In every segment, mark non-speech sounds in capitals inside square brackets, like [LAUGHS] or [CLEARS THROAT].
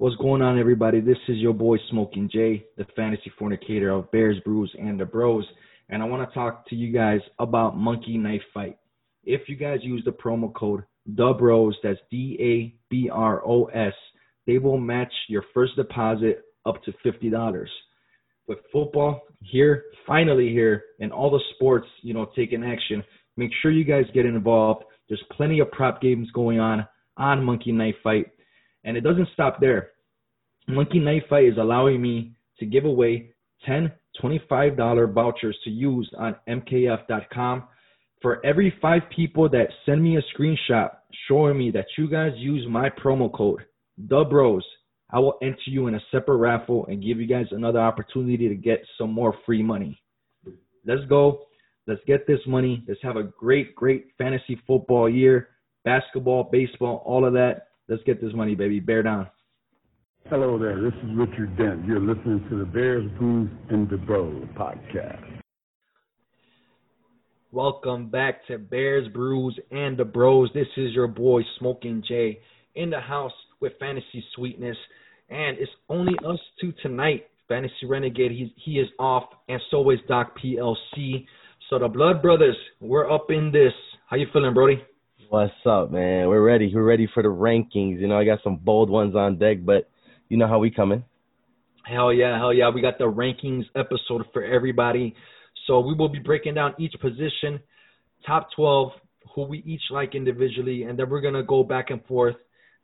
What's going on, everybody? This is your boy Smokin' J, the fantasy fornicator of Bears, Brews, and the Bros. And I want to talk to you guys about Monkey Knife Fight. If you guys use the promo code The Bros, that's D A B R O S, they will match your first deposit up to fifty dollars. With football here, finally here, and all the sports, you know, taking action, make sure you guys get involved. There's plenty of prop games going on on Monkey Knife Fight and it doesn't stop there. Monkey Knife Fight is allowing me to give away 10 $25 vouchers to use on mkf.com. For every five people that send me a screenshot showing me that you guys use my promo code, the bros, I will enter you in a separate raffle and give you guys another opportunity to get some more free money. Let's go. Let's get this money. Let's have a great, great fantasy football year. Basketball, baseball, all of that. Let's get this money, baby. Bear down. Hello there. This is Richard Dent. You're listening to the Bears, Brews, and the Bros podcast. Welcome back to Bears, Brews, and the Bros. This is your boy Smokin' J in the house with Fantasy Sweetness, and it's only us two tonight. Fantasy Renegade, he's, he is off, and so is Doc PLC. So the Blood Brothers, we're up in this. How you feeling, Brody? What's up, man? We're ready. We're ready for the rankings. You know, I got some bold ones on deck, but you know how we coming. Hell yeah, hell yeah. We got the rankings episode for everybody. So we will be breaking down each position, top 12, who we each like individually, and then we're going to go back and forth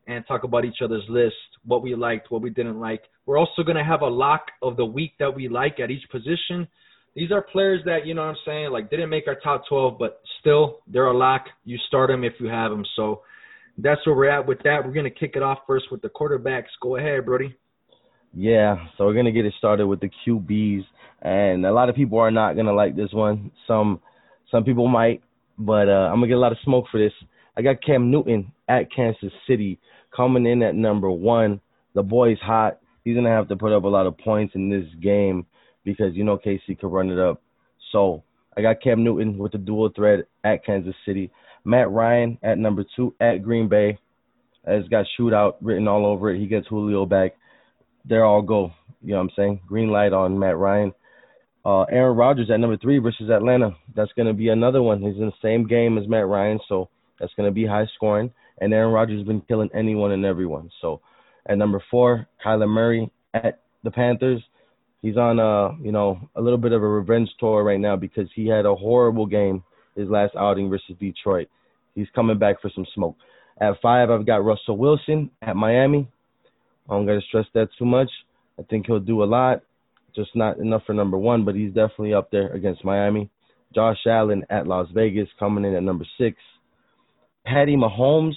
and talk about each other's list, what we liked, what we didn't like. We're also going to have a lock of the week that we like at each position these are players that you know what I'm saying like didn't make our top 12, but still they're a lock. You start them if you have them. So that's where we're at with that. We're gonna kick it off first with the quarterbacks. Go ahead, Brody. Yeah, so we're gonna get it started with the QBs, and a lot of people are not gonna like this one. Some some people might, but uh, I'm gonna get a lot of smoke for this. I got Cam Newton at Kansas City coming in at number one. The boy's hot. He's gonna have to put up a lot of points in this game because you know KC could run it up. So I got Cam Newton with the dual threat at Kansas City. Matt Ryan at number two at Green Bay. It's got shootout written all over it. He gets Julio back. There all go. You know what I'm saying? Green light on Matt Ryan. Uh, Aaron Rodgers at number three versus Atlanta. That's going to be another one. He's in the same game as Matt Ryan, so that's going to be high scoring. And Aaron Rodgers has been killing anyone and everyone. So at number four, Kyler Murray at the Panthers he's on a you know a little bit of a revenge tour right now because he had a horrible game his last outing versus Detroit. He's coming back for some smoke. At five, I've got Russell Wilson at Miami. I don't got to stress that too much. I think he'll do a lot, just not enough for number one, but he's definitely up there against Miami. Josh Allen at Las Vegas coming in at number six. Patty Mahomes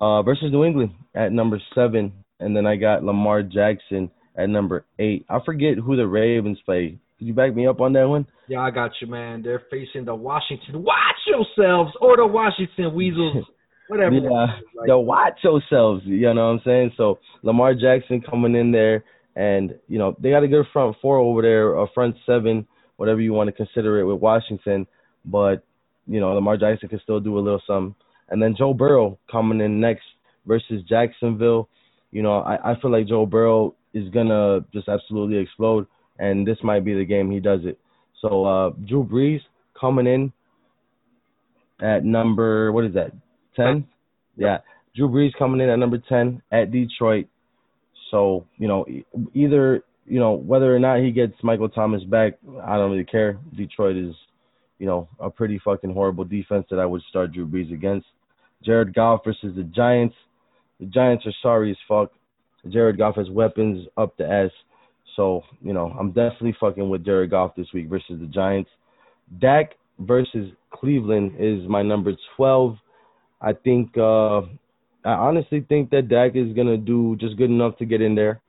uh, versus New England at number seven, and then I got Lamar Jackson at number eight. I forget who the Ravens play. Could you back me up on that one? Yeah, I got you, man. They're facing the Washington. Watch yourselves, or the Washington Weasels. [LAUGHS] Whatever. yeah, like. the watch yourselves. You know what I'm saying? So Lamar Jackson coming in there, and you know they got a good front four over there, a front seven, whatever you want to consider it with Washington. But you know Lamar Jackson can still do a little something. And then Joe Burrow coming in next versus Jacksonville. You know I, I feel like Joe Burrow is gonna just absolutely explode, and this might be the game he does it. So uh, Drew Brees coming in at number what is that? Ten? Yeah, Drew Brees coming in at number ten at Detroit. So you know either you know whether or not he gets Michael Thomas back, I don't really care. Detroit is you know a pretty fucking horrible defense that I would start Drew Brees against. Jared Goff versus the Giants. The Giants are sorry as fuck. Jared Goff has weapons up the S. So, you know, I'm definitely fucking with Jared Goff this week versus the Giants. Dak versus Cleveland is my number 12. I think, uh, I honestly think that Dak is going to do just good enough to get in there.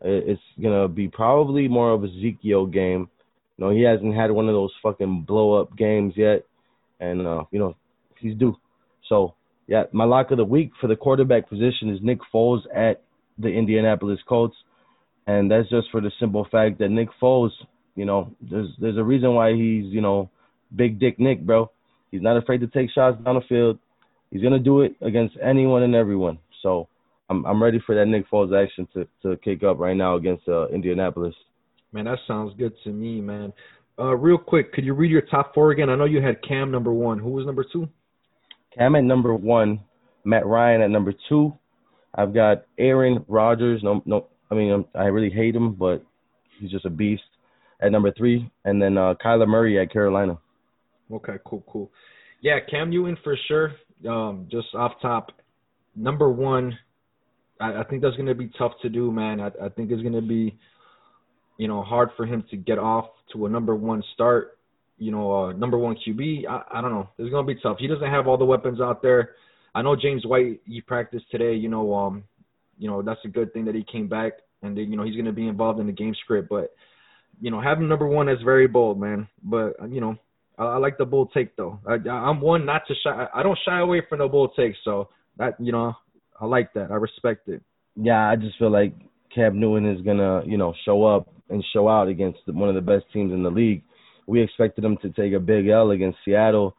It's going to be probably more of a Ezekiel game. You know, he hasn't had one of those fucking blow up games yet. And, uh, you know, he's due. So, yeah, my lock of the week for the quarterback position is Nick Foles at the Indianapolis Colts, and that's just for the simple fact that Nick Foles, you know, there's there's a reason why he's you know big dick Nick, bro. He's not afraid to take shots down the field. He's gonna do it against anyone and everyone. So I'm I'm ready for that Nick Foles action to to kick up right now against uh, Indianapolis. Man, that sounds good to me, man. Uh, real quick, could you read your top four again? I know you had Cam number one. Who was number two? Cam at number one, Matt Ryan at number two. I've got Aaron Rodgers. No, no, I mean I'm, i really hate him, but he's just a beast. At number three, and then uh, Kyler Murray at Carolina. Okay, cool, cool. Yeah, Cam Newton for sure. Um, just off top, number one. I, I think that's to be tough to do, man. I, I think it's to be, you know, hard for him to get off to a number one start. You know, uh, number one QB. I, I don't know. It's to be tough. He doesn't have all the weapons out there. I know James White. He practiced today. You know, um, you know that's a good thing that he came back and you know he's going to be involved in the game script. But you know, having number one is very bold, man. But you know, I, I like the bold take though. I, I'm one not to shy. I don't shy away from the bold take, so that you know, I like that. I respect it. Yeah, I just feel like Cam Newton is gonna, you know, show up and show out against one of the best teams in the league. We expected him to take a big L against Seattle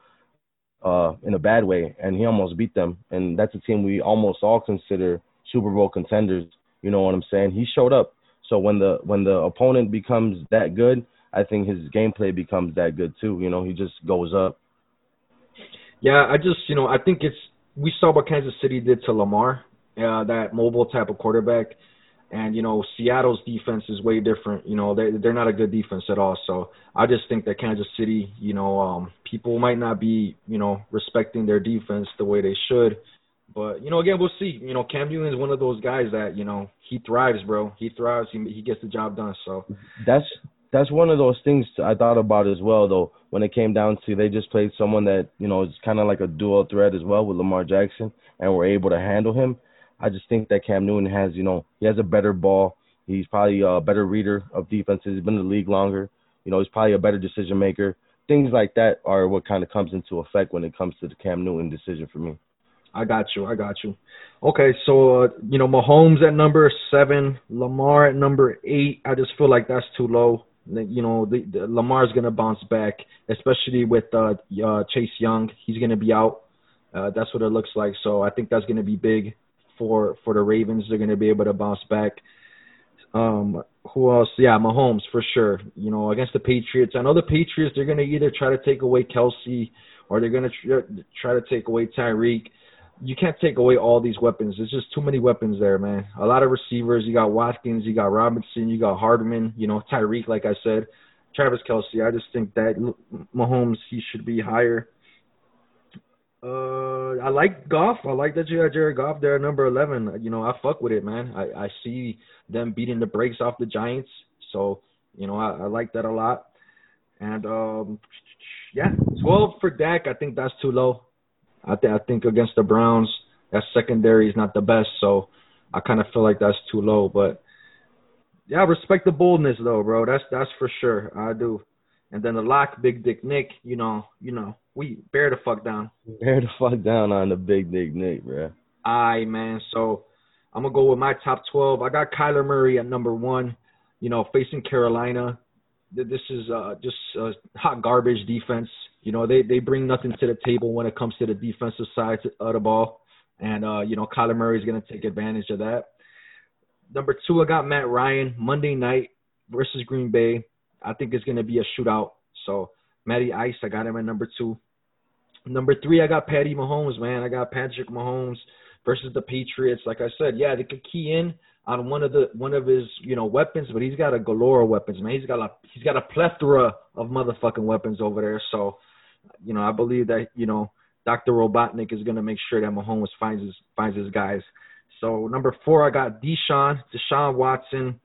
uh, in a bad way, and he almost beat them. And that's a team we almost all consider Super Bowl contenders. You know what I'm saying? He showed up. So when the when the opponent becomes that good, I think his gameplay becomes that good too. You know, he just goes up. Yeah, I just you know I think it's we saw what Kansas City did to Lamar, uh, that mobile type of quarterback, and you know Seattle's defense is way different. You know they they're not a good defense at all. So I just think that Kansas City, you know, um, people might not be you know respecting their defense the way they should. But you know, again, we'll see. You know, Cam is one of those guys that you know he thrives, bro. He thrives. He he gets the job done. So that's that's one of those things I thought about as well, though. When it came down to they just played someone that you know is kind of like a dual threat as well with Lamar Jackson, and were able to handle him. I just think that Cam Newton has, you know, he has a better ball. He's probably a better reader of defenses. He's been in the league longer. You know, he's probably a better decision maker. Things like that are what kind of comes into effect when it comes to the Cam Newton decision for me. I got you. I got you. Okay, so uh, you know Mahomes at number seven, Lamar at number eight. I just feel like that's too low. You know, the, the, Lamar's gonna bounce back, especially with uh, uh, Chase Young. He's gonna be out. Uh, that's what it looks like. So I think that's gonna be big for for the Ravens. They're gonna be able to bounce back. Um, who else? Yeah, Mahomes for sure. You know, against the Patriots. I know the Patriots. They're gonna either try to take away Kelce or they're gonna tr- try to take away Tyreek you can't take away all these weapons. There's just too many weapons there, man. A lot of receivers. You got Watkins, you got Robinson, you got Hardman, you know, Tyreek, like I said, Travis Kelce. I just think that Mahomes he should be higher. Uh, I like Goff. I like that you got Jared Goff there number eleven. You know, I fuck with it, man. I I see them beating the brakes off the Giants, so you know I, I like that a lot. And um, yeah, twelve for Dak. I think that's too low. I, th- I think against the Browns, that secondary is not the best, so I kind of feel like that's too low. But yeah, respect the boldness though, bro. That's that's for sure. I do. And then the lock, Big Dick Nick. You know, you know, we bear the fuck down. Bear the fuck down on the Big Dick Nick, bro. Aye, man. So I'm gonna go with my top 12. I got Kyler Murray at number one. You know, facing Carolina. This is uh, just a hot garbage defense. You know, they they bring nothing to the table when it comes to the defensive side of the ball, and uh, you know, Kyler Murray is going to take advantage of that. Number two, I got Matt Ryan Monday night versus Green Bay. I think it's going to be a shootout. So Matty Ice, I got him at number two. Number three, I got Patty Mahomes, man. I got Patrick Mahomes versus the Patriots. Like I said, yeah, they could key in on one of the one of his you know weapons, but he's got a galore of weapons, man. He's got a he's got a plethora of motherfucking weapons over there. So you know, I believe that you know Dr. Robotnik is to make sure that Mahomes finds his finds his guys. So number four, I got Deshaun Deshaun Watson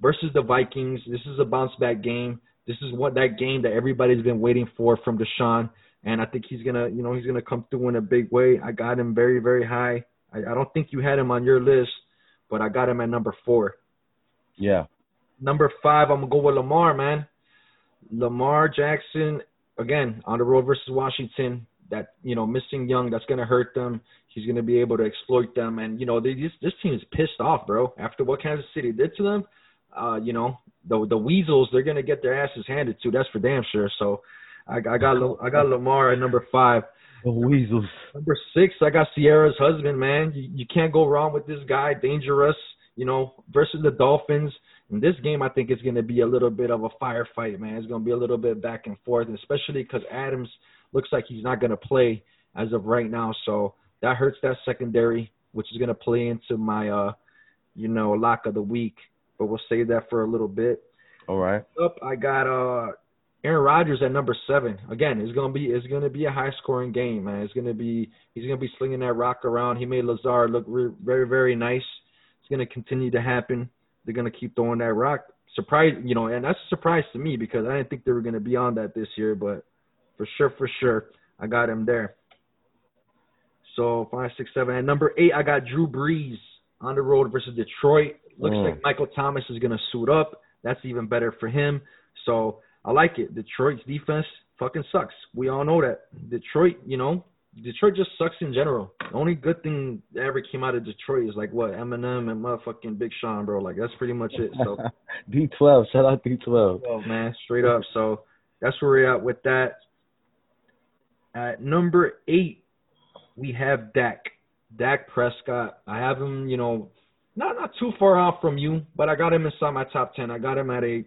versus the Vikings. This is a bounce back game. This is what that game that everybody's been waiting for from Deshaun, and I think he's gonna you know he's gonna come through in a big way. I got him very very high. I, I don't think you had him on your list, but I got him at number four. Yeah. Number five, I'm gonna go with Lamar, man. Lamar Jackson again on the road versus Washington. That you know, missing Young, that's gonna hurt them. He's gonna be able to exploit them, and you know, they, this this team is pissed off, bro. After what Kansas City did to them, uh, you know, the the Weasels, they're gonna get their asses handed to. That's for damn sure. So, I, I got I got Lamar at number five. The Weasels. Number six, I got Ciara's husband, man. You, you can't go wrong with this guy. DangeRuss, you know, versus the Dolphins. In this game, I think it's going to be a little bit of a firefight, man. It's going to be a little bit back and forth, especially because Adams looks like he's not going to play as of right now. So that hurts that secondary, which is going to play into my, uh, you know, lock of the week. But we'll save that for a little bit. All right. Up, I got uh Aaron Rodgers at number seven. Again, it's gonna be it's gonna be a high scoring game, man. It's gonna be he's gonna be slinging that rock around. He made Lazard look re- very very nice. It's gonna continue to happen. They're gonna keep throwing that rock. Surprise, you know, and that's a surprise to me because I didn't think they were gonna be on that this year, but for sure, for sure, I got him there. So five, six, seven. At number eight, I got Drew Brees on the road versus Detroit. Looks Mm. like Michael Thomas is gonna suit up. That's even better for him. So I like it. Detroit's defense fucking sucks. We all know that. Detroit, you know, Detroit just sucks in general. The only good thing that ever came out of Detroit is like what Eminem and motherfucking Big Sean, bro. Like that's pretty much it. So [LAUGHS] D12. Shout out D12. well, man, straight up. So that's where we're at with that. At number eight, we have Dak. Dak Prescott. I have him, you know, not not too far off from you, but I got him inside my top ten. I got him at eight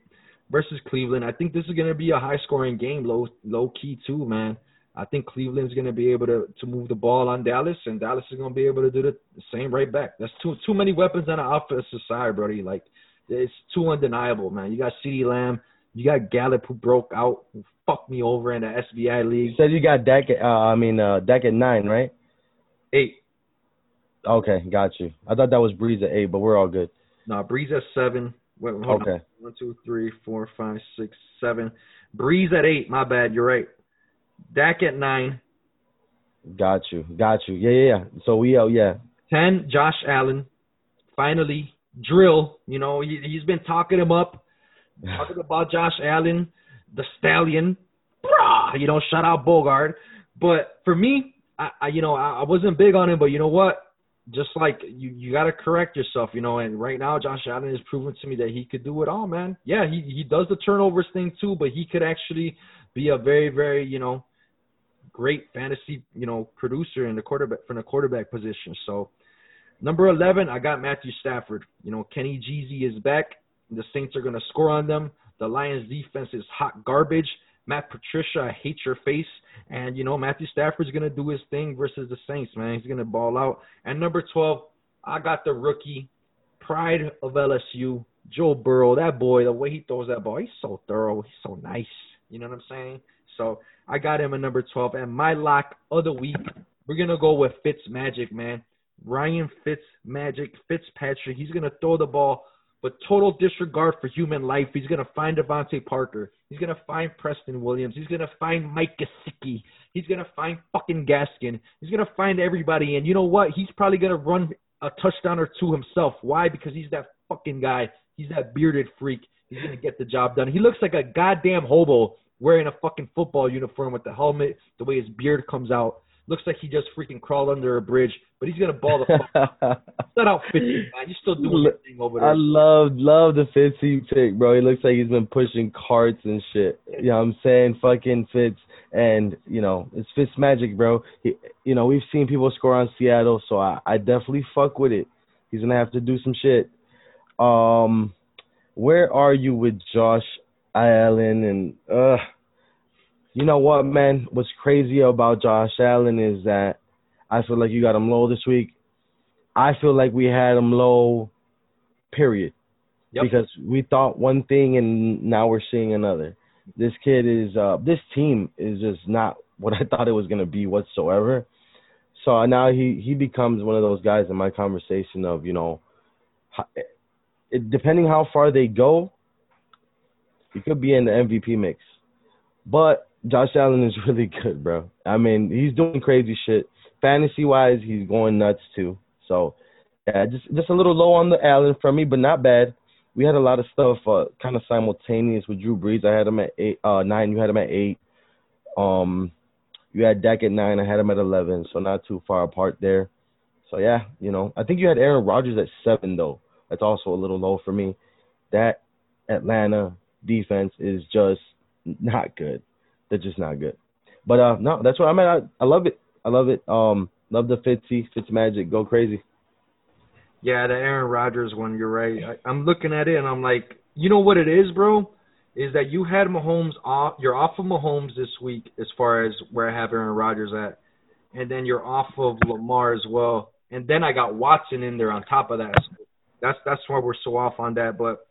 versus Cleveland. I think this is gonna be a high scoring game, low low key too, man. I think Cleveland's gonna be able to to move the ball on Dallas, and Dallas is gonna be able to do the, same right back. That's too too many weapons on the offensive side, Brody. Like it's too undeniable, man. You got CeeDee Lamb, you got Gallup who broke out, who fucked me over in the SBI league. You said you got Dak. At, uh, I mean, uh, Dak at nine, right? Eight. Okay, got you. I thought that was Brees at eight, but we're all good. No, Brees at seven. Wait, hold on. Okay. One, two, three, four, five, six, seven. Brees at eight. My bad. You're right. Dak at nine. Got you. Got you. Yeah, yeah, yeah. So we, oh, yeah. Ten. Josh Allen. Finally, drill. You know he, he's been talking him up, talking about Josh Allen, the stallion. Brah, you know, shout out Bogard. But for me, I, I you know I, I wasn't big on him, but you know what? Just like you, you got to correct yourself, you know. And right now, Josh Allen has proven to me that he could do it all, man. Yeah, he he does the turnovers thing too, but he could actually be a very, very, you know, great fantasy, you know, producer in the quarterback from the quarterback position. So, number eleven, I got Matthew Stafford. You know, Kenny Jeezy is back. The Saints are to score on them. The Lions' defense is hot garbage. Matt Patricia, I hate your face. And, you know, Matthew Stafford's going to do his thing versus the Saints, man. He's going to ball out. And number 12, I got the rookie, pride of LSU, Joe Burrow. That boy, the way he throws that ball, he's so thorough. He's so nice. You know what I'm saying? So I got him at number 12. And my lock of the week, we're going to go with Fitz Magic, man. Ryan Fitz Magic, Fitzpatrick. He's going to throw the ball but total disregard for human life. He's going to find DeVante Parker. He's going to find Preston Williams. He's going to find Mike Gesicki. He's going to find fucking Gaskin. He's going to find everybody. And you know what? He's probably going to run a touchdown or two himself. Why? Because he's that fucking guy. He's that bearded freak. He's going to get the job done. He looks like a goddamn hobo wearing a fucking football uniform with the helmet, the way his beard comes out. Looks like he just freaking crawled under a bridge, but he's gonna ball the fuck. out [LAUGHS] Fitzy, man. You're still doing your thing over there. I love love the Fitzy pick, bro. He looks like he's been pushing carts and shit. You know what I'm saying? Fucking Fitz and you know, it's Fitz magic, bro. He, you know, we've seen people score on Seattle, so I, I definitely fuck with it. He's gonna have to do some shit. Um where are you with Josh Allen and uh you know what, man? What's crazy about Josh Allen is that I feel like you got him low this week. I feel like we had him low, period. Yep. Because we thought one thing and now we're seeing another. This kid is, uh, this team is just not what I [LAUGHS] thought it was going to be whatsoever. So now he, he becomes one of those guys in my conversation of, you know, it, depending how far they go, he could be in the MVP mix. But Josh Allen is [LAUGHS] really good, bro. I mean, he's doing crazy shit. Fantasy wise, he's going nuts too. So, yeah, just just a little low on the Allen for me, but not bad. We had a lot of stuff uh, kind of simultaneous with Drew Brees. I had him at eight, uh, nine. You had him at eight. Um, you had Dak at nine. I had him at eleven. So not too far apart there. So yeah, you know, I think you had Aaron Rodgers at seven though. That's also a little low for me. That Atlanta defense is just not good. They're just not good. But uh, no, that's what I mean. I, I love it. I love it. Um, love the Fitzy, Fitz magic. Go crazy. Yeah, the Aaron Rodgers one. You're right. I, I'm looking at it and I'm like, you know what it is, bro? Is that you had Mahomes off? You're off of Mahomes this week as far as where I have Aaron Rodgers at, and then you're off of Lamar as well. And then I got Watson in there on top of that. So that's that's why we're so off on that. But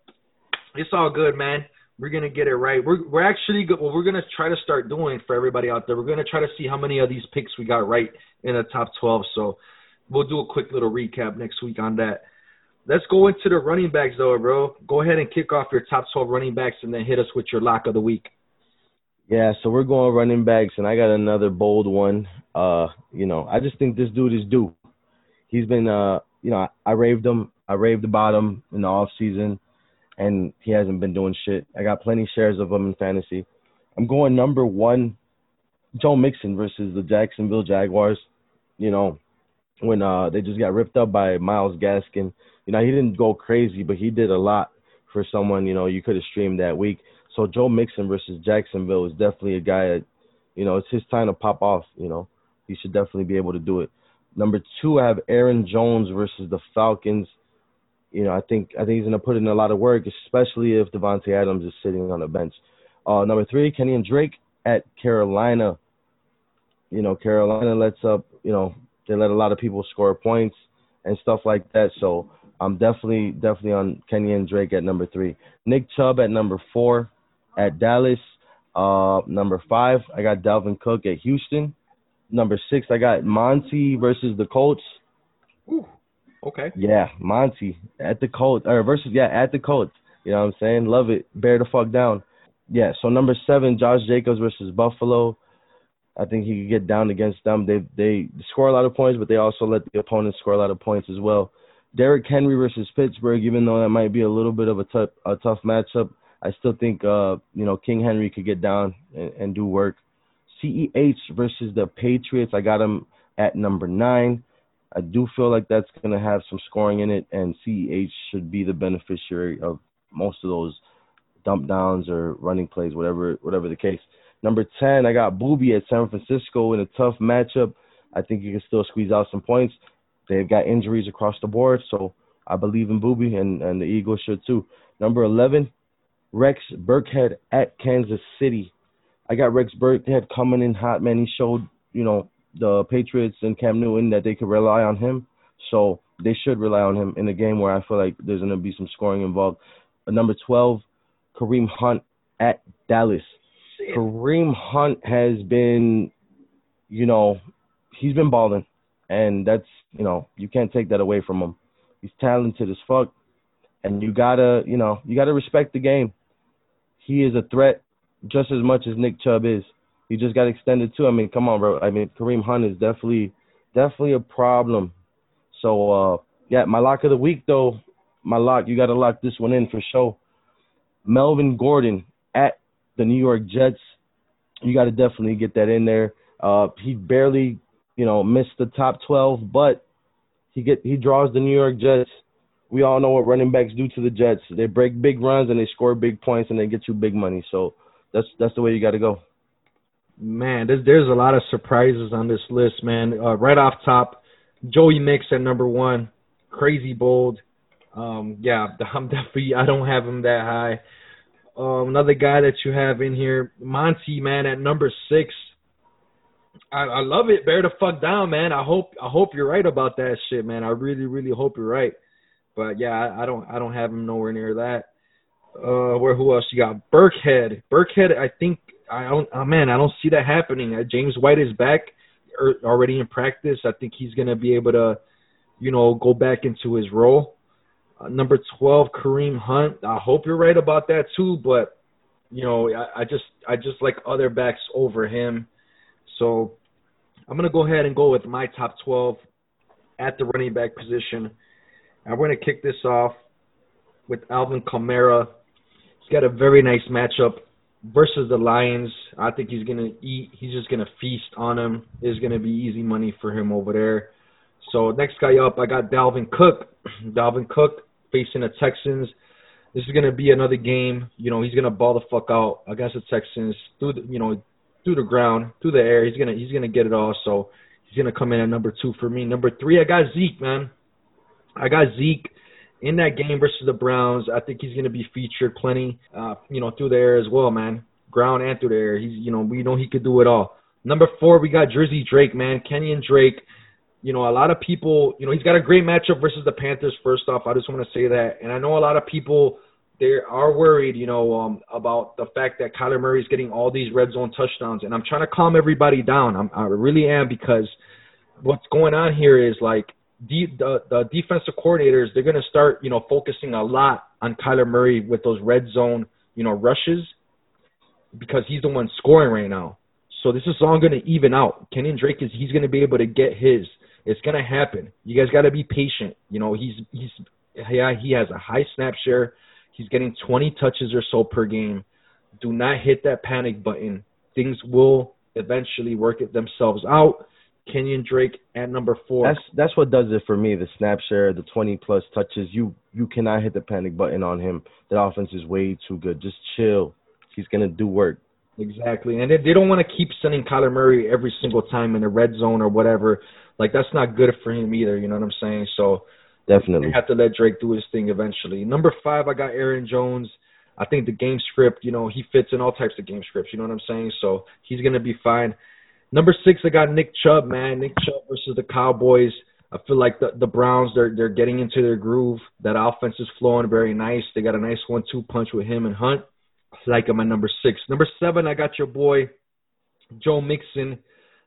it's all good, man. We're gonna get it right. We're we're actually go- what we're gonna try to start doing for everybody out there. We're gonna try to see how many of these picks we got right in the top 12. So we'll do a quick little recap next week on that. Let's go into the running backs though, bro. Go ahead and kick off your top 12 running backs and then hit us with your lock of the week. Yeah, so we're going running backs, and I got another bold one. Uh, you know, I just think this dude is due. He's been, uh, you know, I, I raved him, I raved about him in the off season, and he hasn't been doing shit. I got plenty shares of him in fantasy. I'm going number one, Joe Mixon versus the Jacksonville Jaguars. You know, when uh they just got ripped up by Myles Gaskin. You know, he didn't go crazy, but he did a lot for someone, you know, you could have streamed that week. So Joe Mixon versus Jacksonville is definitely a guy that, you know, it's his time to pop off, you know. He should definitely be able to do it. Number two, I have Aaron Jones versus the Falcons. You know, I think I think he's gonna put in a lot of work, especially if Davante Adams is sitting on the bench. Uh, number three, Kenyan Drake at Carolina. You know, Carolina lets up. You know, they let a lot of people score points and stuff like that. So I'm definitely definitely on Kenyan Drake at number three. Nick Chubb at number four at Dallas. Uh, number five, I got Dalvin Cook at Houston. Number six, I got Monty versus the Colts. Ooh, okay. Yeah, Monty at the Colts or versus yeah at the Colts. You know what I'm saying? Love it. Bear the fuck down. Yeah. So number seven, Josh Jacobs versus Buffalo. I think he could get down against them. They they score a lot of points, but they also let the opponents score a lot of points as well. Derrick Henry versus Pittsburgh, even though that might be a little bit of a tough a tough matchup, I still think uh you know King Henry could get down and, and do work. CEH versus the Patriots, I got him at number nine. I do feel like that's going to have some scoring in it, and CEH should be the beneficiary of most of those dump downs or running plays, whatever whatever the case. Number ten, I got Boobie at San Francisco in a tough matchup. I think he can still squeeze out some points. They've got injuries across the board, so I believe in Boobie, and, and the Eagles should too. Number 11, Rex Burkhead at Kansas City. I got Rex Burkhead coming in hot, man. He showed, you know, the Patriots and Cam Newton that they could rely on him. So they should rely on him in a game where I feel like there's going to be some scoring involved. But number 12, Kareem Hunt at Dallas. Kareem Hunt has been, you know, he's been balling and that's you know you can't take that away from him. He's talented as fuck, and you gotta you know you gotta respect the game. He is a threat just as much as Nick Chubb is. He just got extended too. I mean, come on, bro. I mean, Kareem Hunt is definitely definitely a problem. So uh yeah, my lock of the week though, my lock you gotta lock this one in for sure. Melvin Gordon at the New York Jets. You got to definitely get that in there. Uh, he barely you know, missed the top 12, but he get he draws the New York Jets. We all know what running backs do to the Jets. They break big runs and they score big points and they get you big money. So that's that's the way you got to go. Man, there's there's a lot of surprises on this list, man. Uh, right off top, Joey Mix at number one, crazy bold. Um, yeah, [LAUGHS] I'm definitely I don't have him that high. Um, another guy that you have in here, Monty, man, at number six. I, I love it. Bear the fuck down, man. I hope I hope you're right about that shit, man. I really really hope you're right. But yeah, I, I don't I don't have him nowhere near that. Uh, where who else you got? Burkhead. Burkhead. I think I don't. Oh man, I don't see that happening. Uh, James White is back er, already in practice. I think he's gonna be able to, you know, go back into his role. Uh, number twelve, Kareem Hunt. I hope you're right about that too. But you know, I, I just I just like other backs over him. So I'm going to go ahead and go with my top 12 at the running back position. I'm going to kick this off with Alvin Kamara. He's got a very nice matchup versus the Lions. I think he's to eat. He's just to feast on them. It's to be easy money for him over there. So next guy up, I got Dalvin Cook. [CLEARS THROAT] Dalvin Cook facing the Texans. This is to be another game. You know, he's to ball the fuck out against the Texans. Through the, you know, through the ground, through the air. He's gonna he's gonna get it all. So he's gonna come in at number two for me. Number three, I got Zeke, man. I got Zeke in that game versus the Browns. I think he's gonna be featured plenty, uh, you know, through the air as well, man. Ground and through the air. He's you know we know he could do it all. Number four, we got Drizzy Drake, man. Kenyan Drake. You know, a lot of people, you know, he's got a great matchup versus the Panthers. First off, I just want to say that, and I know a lot of people they are worried, you know, um, about the fact that Kyler Murray is getting all these red zone touchdowns, and I'm trying to calm everybody down. I'm, I really am because what's going on here is like the the, defensive coordinators they're going to start, you know, focusing a lot on Kyler Murray with those red zone, you know, rushes because he's the one scoring right now. So this is all going to even out. Kenyan Drake is he's going to be able to get his. It's going to happen. You guys got to be patient. You know, he's he's yeah, he has a high snap share He's getting 20 touches or so per game. Do not hit that panic button. Things will eventually work it themselves out. Kenyan Drake at number four. That's that's what does it for me. The snap share, the 20 plus touches. You you cannot hit the panic button on him. The offense is way too good. Just chill. He's gonna do work. Exactly, and they, they don't want to keep sending Kyler Murray every single time in the red zone or whatever. Like that's not good for him either. You know what I'm saying? So Definitely. have to let Drake do his thing eventually. Number five, I got Aaron Jones. I think the game script, you know, he fits in all types of game scripts. You know what I'm saying? So he's gonna be fine. Number six, I got Nick Chubb, man. Nick Chubb versus the Cowboys. I feel like the the Browns they're they're getting into their groove. That offense is flowing very nice. They got a nice one-two punch with him and Hunt. I like him at number six. Number seven, I got your boy Joe Mixon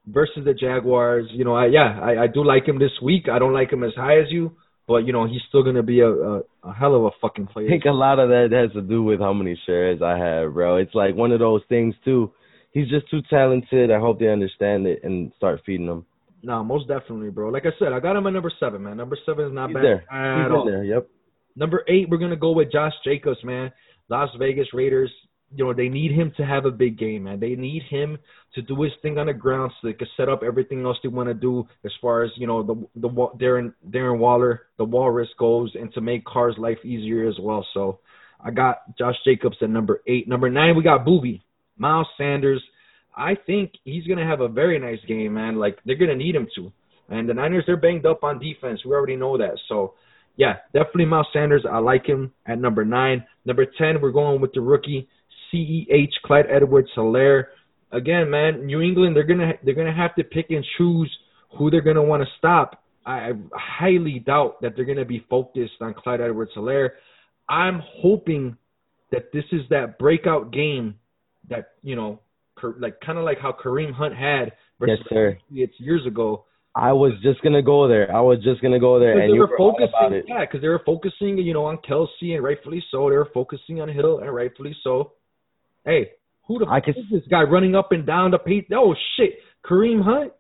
versus the Jaguars. You know, I yeah, I, I do like him this week. I don't like him as high as you, but you know he's still gonna be a, a, a hell of a fucking player. I think a lot of that has to do with how many shares I have, bro. It's like one of those things too. He's just too talented. I hope they understand it and start feeding him. No, most definitely, bro. Like I said, I got him at number seven, man. Number seven is not He's bad there. at He's all. there. Yep. Number eight, we're gonna go with Josh Jacobs, man. Las Vegas Raiders. You know they need him to have a big game, man. They need him to do his thing on the ground so they can set up everything else they want to do as far as you know the the Darren Darren Waller, the Walrus goes, and to make Carr's life easier as well. So I got Josh Jacobs at number eight. Number nine, we got Boobie, Miles Sanders. I think he's gonna have a very nice game, man. Like they're gonna need him to. And the Niners, they're banged up on defense. We already know that. So yeah, definitely Miles Sanders. I like him at number nine. Number ten, we're going with the rookie CEH Clyde Edwards-Helaire. Again, man, New England they're gonna they're gonna have to pick and choose who they're gonna want to stop. I, highly doubt that they're gonna be focused on Clyde Edwards-Helaire. I'm hoping that this is that breakout game that you know, like kind of like how Kareem Hunt had versus Yes, sir. the Patriots years ago. I was just gonna go there. I was just gonna go there, and they you were were focusing, yeah, because they were focusing, you know, on Kelce and rightfully so. They were focusing on Hill and rightfully so. Hey, who the I fuck can- is this guy running up and down the pace? Oh shit, Kareem Hunt.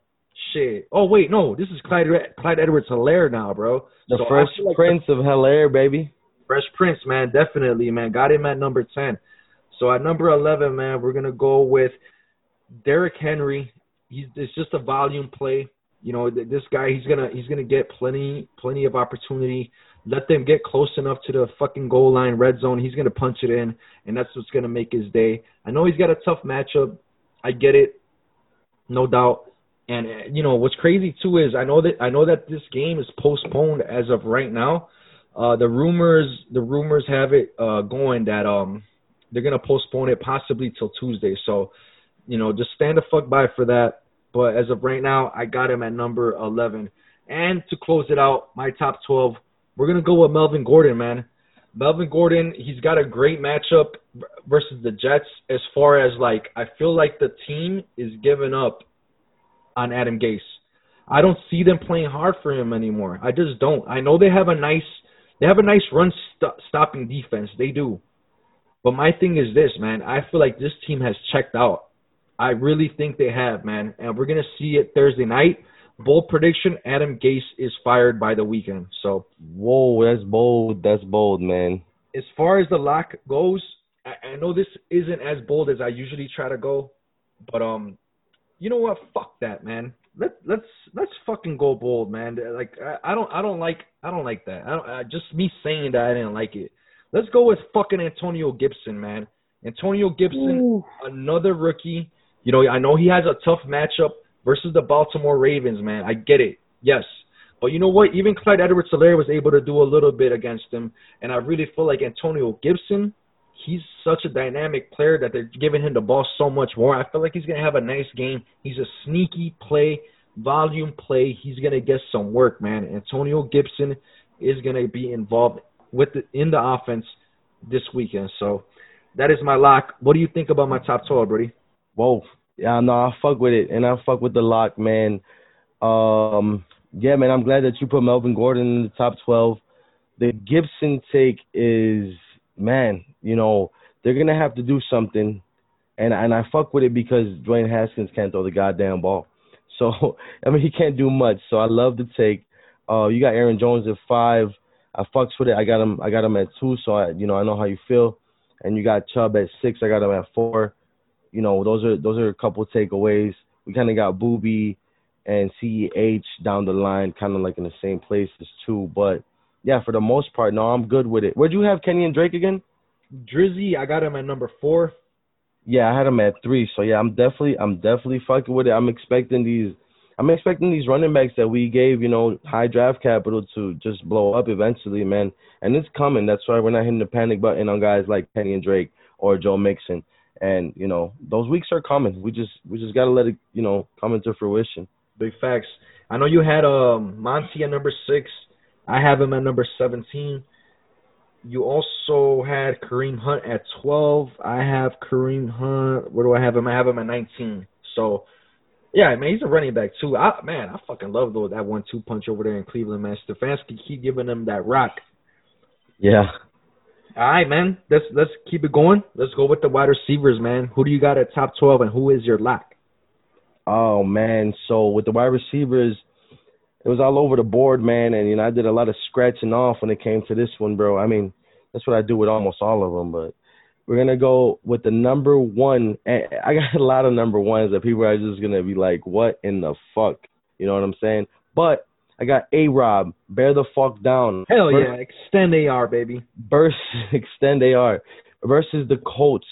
Shit. Oh wait, no, this is Clyde Clyde Edwards-Helaire now, bro. The So first like Prince of Helaire, baby. Fresh Prince, man, definitely, man. Got him at number ten. So at number eleven, man, we're gonna go with Derrick Henry. He's it's just a volume play. You know, th- this guy, he's gonna he's gonna get plenty plenty of opportunity. Let them get close enough to the fucking goal line, red zone. He's gonna punch it in, and that's what's gonna make his day. I know he's got a tough matchup. I get it, no doubt. And uh, you know what's crazy too is I know that I know that this game is postponed as of right now. Uh, the rumors the rumors have it uh, going that um they're gonna postpone it possibly till Tuesday. So you know just stand the fuck by for that. But as of right now, I got him at number 11. And to close it out, my top 12, we're gonna go with Melvin Gordon, man. Melvin Gordon, he's got a great matchup versus the Jets. As far as like, I feel like the team is giving up on Adam Gase. I don't see them playing hard for him anymore. I just don't. I know they have a nice, they have a nice run st- stopping defense. They do. But my thing is this, man. I feel like this team has checked out. I really think they have, man. And we're gonna see it Thursday night. Bold prediction: Adam Gase is fired by the weekend. So Whoa, that's bold. That's bold, man. as far as the lock goes, I, I know this isn't as bold as I usually try to go, but um, you know what? Fuck that, man. Let let's let's fucking go bold, man. Like I, I don't I don't like I don't like that. I don't I, just me saying that I didn't like it. Let's go with fucking Antonio Gibson, man. Antonio Gibson, another rookie. You know, I know he has a tough matchup versus the Baltimore Ravens, man. I get it. Yes. But you know what? Even Clyde Edwards-Helaire was able to do a little bit against him. And I really feel like Antonio Gibson, he's such a dynamic player that they're giving him the ball so much more. I feel like he's going to have a nice game. He's a sneaky play, volume play. He's going to get some work, man. Antonio Gibson is going to be involved with the, in the offense this weekend. So that is my lock. What do you think about my top 12, Brody? Whoa. Yeah, no, I fuck with it. And I fuck with the lock, man. Um, yeah, man, I'm glad that you put Melvin Gordon in the top 12. The Gibson take is, man, you know, they're to have to do something. And and I fuck with it because Dwayne Haskins can't throw the goddamn ball. So, [LAUGHS] I mean, he can't do much. So I love the take. Uh, you got Aaron Jones at five. I fucks with it. I got him. I got him at two. So I, you know, I know how you feel. And you got Chubb at six. I got him at four. You know, those are those are a couple takeaways. We kind of got Boobie and CEH down the line, kind of like in the same place as two. But yeah, for the most part, no, I'm good with it. Where'd you have Kenyan Drake again? Drizzy, I got him at number four. Yeah, I had him at three. So yeah, I'm definitely I'm definitely fucking with it. I'm expecting these I'm expecting these running backs that we gave, you know, high draft capital to just blow up eventually, man. And it's coming. That's why we're not hitting the panic button on guys like Kenyan Drake or Joe Mixon. And, you know, those weeks are coming. We just we just gotta let it, you know, come into fruition. Big facts. I know you had um Monty at number six. I have him at number seventeen. You also had Kareem Hunt at twelve. I have Kareem Hunt. Where do I have him? I have him at nineteen. So yeah, man, he's a running back too. I man, I fucking love though that one two punch over there in Cleveland, man. Stefanski keep giving them that rock. Yeah. All right, man. Let's let's keep it going. Let's go with the wide receivers, man. Who do you got at top twelve, and who is your lock? Oh man, so with the wide receivers, it was all over the board, man, and you know I did a lot of scratching off when it came to this one, bro. I mean, that's what I do with almost all of them, but we're gonna go with the number one. I got [LAUGHS] a lot of number ones that people are just gonna be like, "What in the fuck?" You know what I'm saying? But I got A Rob, bear the fuck down. Hell yeah, extend AR, baby. Versus [LAUGHS] extend AR versus the Colts.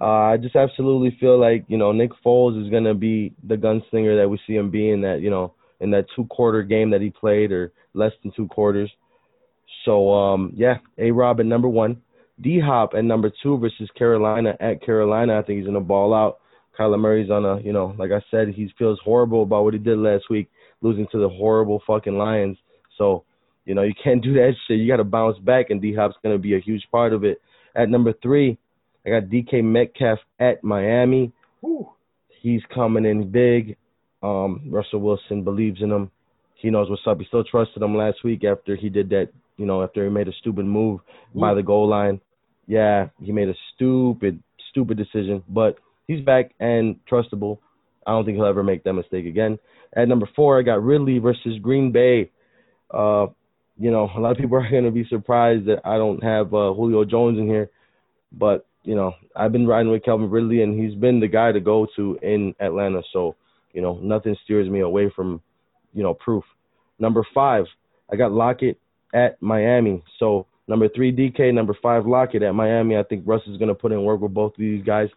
Uh, I just absolutely feel like you know Nick Foles is gonna be the gunslinger that we see him being that you know in that two quarter game that he played or less than two quarters. So um yeah, A Rob at number one, D Hop at number two versus Carolina at Carolina. I think he's gonna ball out. Kyler Murray's on a you know like I said he feels horrible about what he did last week, losing to the horrible fucking Lions. So you know you can't [LAUGHS] do that shit. You got to bounce back, and D Hop's gonna be a huge part of it. At number three, I got DK Metcalf at Miami. Whew. He's coming in big. Um, Russell Wilson believes in him. He knows what's up. He still trusted him last week after he did that, you know, after he made a stupid move by the goal line. Yeah, he made a stupid, stupid decision, but he's back and trustable. I don't think he'll ever make that mistake again. At number four, I got Ridley versus Green Bay. Uh, you know, a lot of people are [LAUGHS] going to be surprised that I don't have uh, Julio Jones in here, but you know, I've been riding with Calvin Ridley, and he's been the guy to go to in Atlanta. So, you know, nothing steers me away from, you know, proof. Number five, I got Lockett at Miami. So number three, DK. Number five, Lockett at Miami. I think Russ is going to put in work with both of these guys.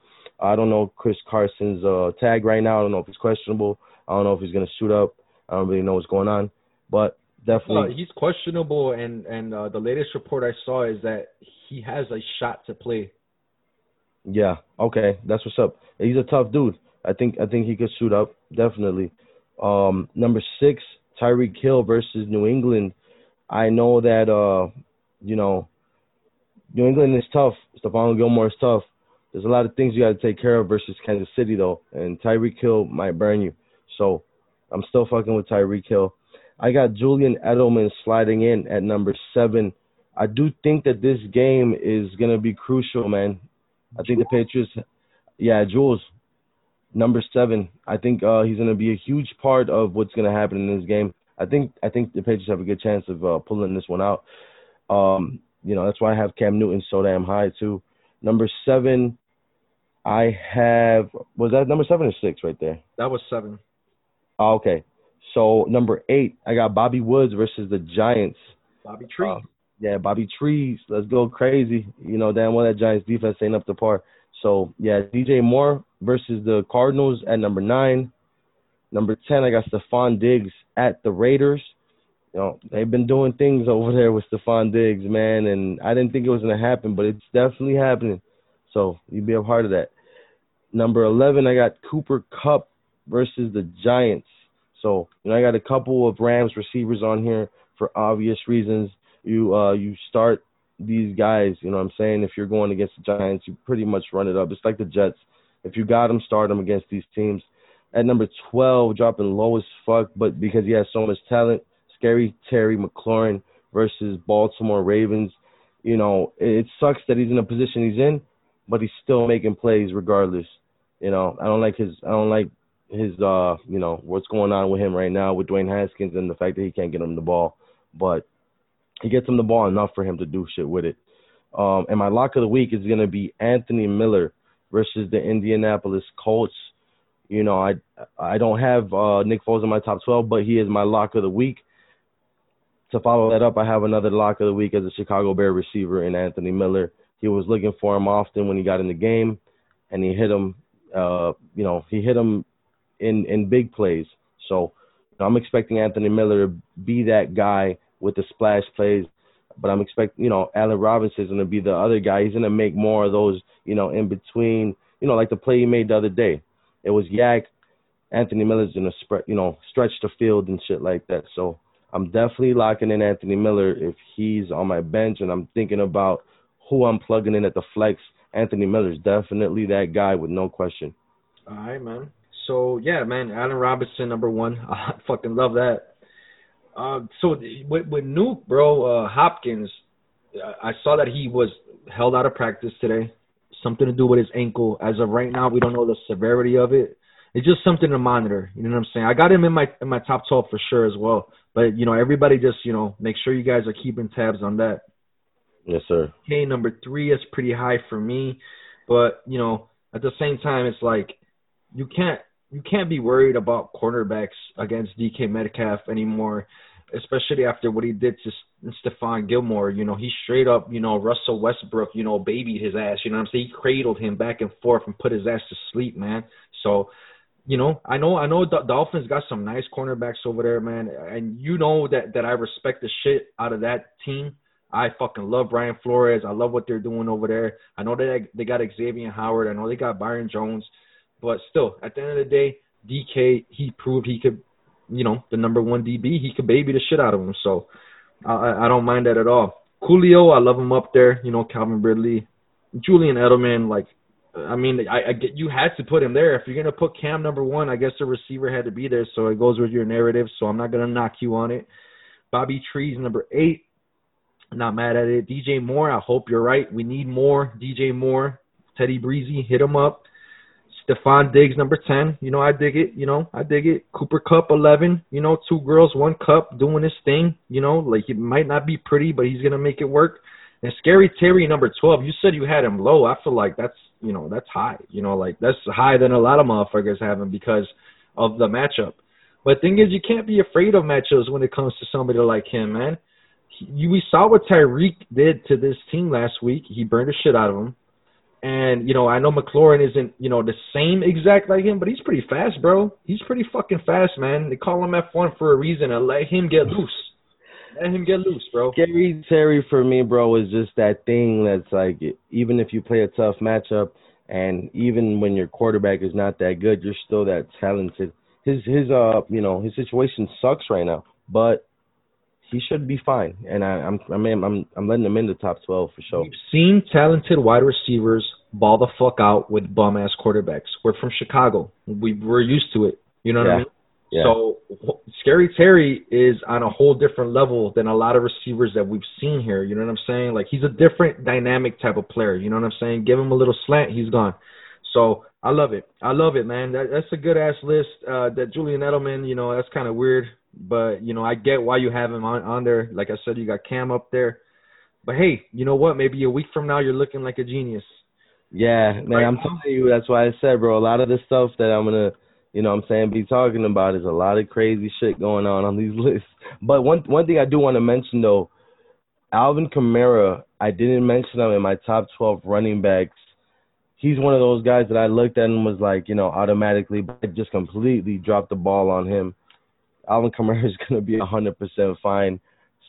I don't know Chris Carson's uh, tag right now. I don't know if he's questionable. I don't know if he's going to shoot up. I don't really know what's going on, but definitely uh, he's questionable. And and uh, the latest report I saw is that he has a shot to play yeah. Okay. That's what's up. He's a tough dude. I think I think he could shoot up definitely. Um, number six, Tyreek Hill versus New England. I know that uh, you know, New England is tough. Stephon Gilmore is tough. There's a lot of things you got to take care of versus Kansas City though, and Tyreek Hill might burn you. So I'm still fucking with Tyreek Hill. I got Julian Edelman sliding in at number seven. I do think that this game is gonna be crucial, man. I think the Patriots, yeah, Jules, number seven. I think uh, he's to be a huge part of what's to happen in this game. I think I think the Patriots have a good chance of uh, pulling this one out. Um, you know, that's why I have Cam Newton so damn high too. Number seven, I have was that number seven or six right there? That was seven. Oh, okay. So number eight, I got Bobby Woods versus the Giants. Bobby Tree. Uh, yeah, Bobby Trees, let's go crazy. You know, damn well that Giants defense ain't up to par. So yeah, DJ Moore versus the Cardinals at number nine. Number ten, I got Stefon Diggs at the Raiders. You know, they've been doing things over there with Stefon Diggs, man, and I didn't think it was gonna happen, but it's definitely happening. So you be a part of that. Number eleven, I got Cooper Kupp versus the Giants. So, you know, I got a couple of Rams receivers on here for obvious reasons. You uh you start these guys, you know what I'm saying? If you're going against the Giants, you pretty much run it up. It's like the Jets. If you got them, start them against these teams. At number 12, dropping low as fuck, but because he has so much talent, scary Terry McLaurin versus Baltimore Ravens. You know, it sucks that he's in the position he's in, but he's still making plays regardless. You know, I don't like his I don't like his uh you know what's going on with him right now with Dwayne Haskins and the fact that he can't get him the ball, but he gets him the ball enough for him to do shit with it. Um, and my lock of the week is gonna be Anthony Miller versus the Indianapolis Colts. You know, I I don't have uh, Nick Foles in my top 12, but he is my lock of the week. To follow that up, I have another lock of the week as a Chicago Bear receiver in Anthony Miller. He was looking for him often when he got in the game, and he hit him. Uh, you know, he hit him in in big plays. So I'm expecting Anthony Miller to be that guy with the splash plays. But I'm expecting, you know, Allen Robinson is going to be the other guy. He's going to make more of those, you know, in between, you know, like the play he made the other day. It was YAC. Anthony Miller's going to spread, you know, stretch the field and shit like that. So I'm definitely locking in Anthony Miller if he's on my bench and I'm thinking about who I'm plugging in at the flex. Anthony Miller's definitely that guy with no question. All right, man. So yeah, man, Allen Robinson number one. [LAUGHS] I fucking love that. Uh, so with with Nuke, bro, uh, Hopkins, I saw that he was held out of practice today. Something to do with his ankle. As of right now, we don't know the severity of it. It's just something to monitor. You know what I'm saying? I got him in my in my top 12 for sure as well. But you know, everybody just you know make sure you guys are keeping tabs on that. Yes, sir. Okay, number three is pretty high for me, but you know, at the same time, it's like you can't you can't be worried about cornerbacks against DK Metcalf anymore, especially after what he did to Stephon Gilmore. You know, he straight up, you know, Russell Westbrook, you know, babied his ass. You know what I'm saying? He cradled him back and forth and put his ass to sleep, man. So, you know, I know, I know, the Dolphins got some nice cornerbacks over there, man, and you know that that I respect the shit out of that team. I fucking love Brian Flores. I love what they're doing over there. I know that they got Xavier Howard. I know they got Byron Jones. But still, at the end of the day, DK he proved he could, you know, the number one DB. He could baby the shit out of him. So I, I don't mind that at all. Julio, I love him up there. You know, Calvin Ridley, Julian Edelman. Like, I mean, I, I get you had to put him there. If you're gonna put Cam number one, I guess the receiver had to be there. So it goes with your narrative. So I'm not gonna knock you on it. Bobby Trees number eight. Not mad at it. DJ Moore, I hope you're right. We need more DJ Moore. Teddy Breezy, hit him up. Stefon Diggs, number 10. You know, I dig it. You know, I dig it. Cooper Kupp, 11. You know, two girls, one cup, doing his thing. You know, like it might not be pretty, but he's going to make it work. And Scary Terry, number 12. You said you had him low. I feel like that's, you know, that's high. You know, like that's higher than a lot of motherfuckers him because of the matchup. But thing is, you can't be afraid of matchups when it comes to somebody like him, man. He, we saw what Tyreek did to this team last week. He burned the shit out of him. And you know, I know McLaurin isn't you know the same exact like him, but he's pretty fast, bro. He's pretty fucking fast, man. They call him F1 for a reason, and let him get loose. Let him get loose, bro. Scary Terry for me, bro, is just that thing that's like even if you play a tough matchup, and even when your quarterback is not that good, you're still that talented. His his uh you know his situation sucks right now, but he should be fine. And I, I'm I mean I'm I'm letting him in the top twelve for sure. We've seen talented wide receivers ball the fuck out with bum ass quarterbacks. We're from Chicago. We we're used to it. You know what yeah. I mean? Yeah. So Scary Terry is on a whole different level than a lot of receivers that we've seen here. You know what I'm saying? Like he's a different dynamic type of player. You know what I'm saying? Give him a little slant, he's gone. So I love it. I love it, man. That, that's a good ass list. Uh, that Julian Edelman, you know, that's kind of weird, but you know, I get why you have him on on there. Like I said, you got Cam up there. But hey, you know what? Maybe a week from now, you're looking like a genius. Yeah, man. I'm telling you, that's why I said, bro. A lot of the stuff that I'm gonna, you know, what I'm saying, be talking about is a lot of crazy shit going on on these [LAUGHS] lists. But one one thing I do want to mention though, Alvin Kamara, I didn't mention him in my top 12 running backs he's one of those guys that I looked at and was like, you know, automatically, but I just completely dropped the ball on him. Alvin Kamara is going to be a hundred percent fine.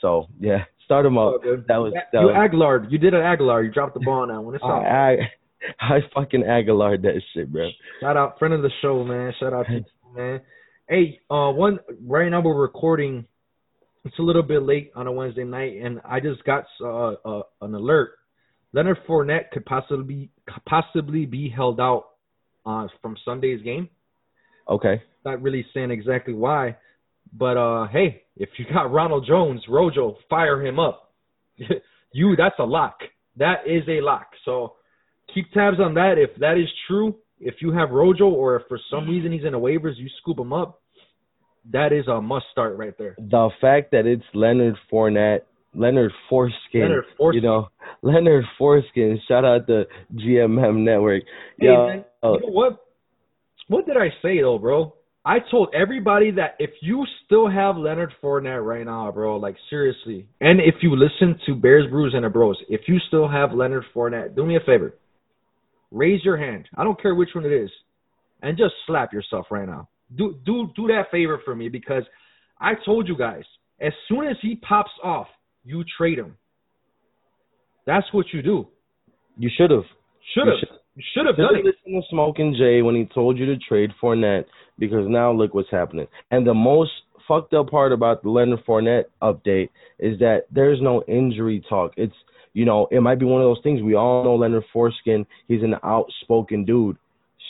So yeah, start him up. Oh, that was that you was, Aguilar. You did an Aguilar. You dropped the ball on that one. It's all I, [LAUGHS] I fucking Aguilar that shit, bro. Shout out, friend of the show, man. Shout out to you, man. Hey, uh, one right now we're recording. It's a little bit late on a Wednesday night, and I just got uh, uh, an alert. Leonard Fournette could possibly be, possibly be held out uh, from Sunday's game. Okay. Not really saying exactly why, but uh, hey, if you got Ronald Jones, Rojo, fire him up. [LAUGHS] you, that's a lock. That is a lock. So keep tabs on that. If that is true, if you have Rojo or if for some reason he's in the waivers, you scoop him up. That is a must start right there. The fact that it's Leonard Fournette, Leonard Foreskin, Leonard Foreskin. you know, [LAUGHS] Leonard Foreskin. Shout out to GMM Network. Hey, Yo, man, you know what? What did I say though, bro? I told everybody that if you still have Leonard Fournette right now, bro, like seriously, and if you listen to Bears, Brews, and the Bros, if you still have Leonard Fournette, do me a favor, raise your hand. I don't care which one it is, and just slap yourself right now. Do do do that favor for me because I told you guys as soon as he pops off, you trade him. That's what you do. you should have. Should have. You should have done it. listened to Smokin' J when he told you to trade Fournette because now look what's happening. And the most fucked up part about the Leonard Fournette update is that there's no injury talk. It's you know, it might be one of those things. We all know Leonard Foreskin, he's an outspoken dude.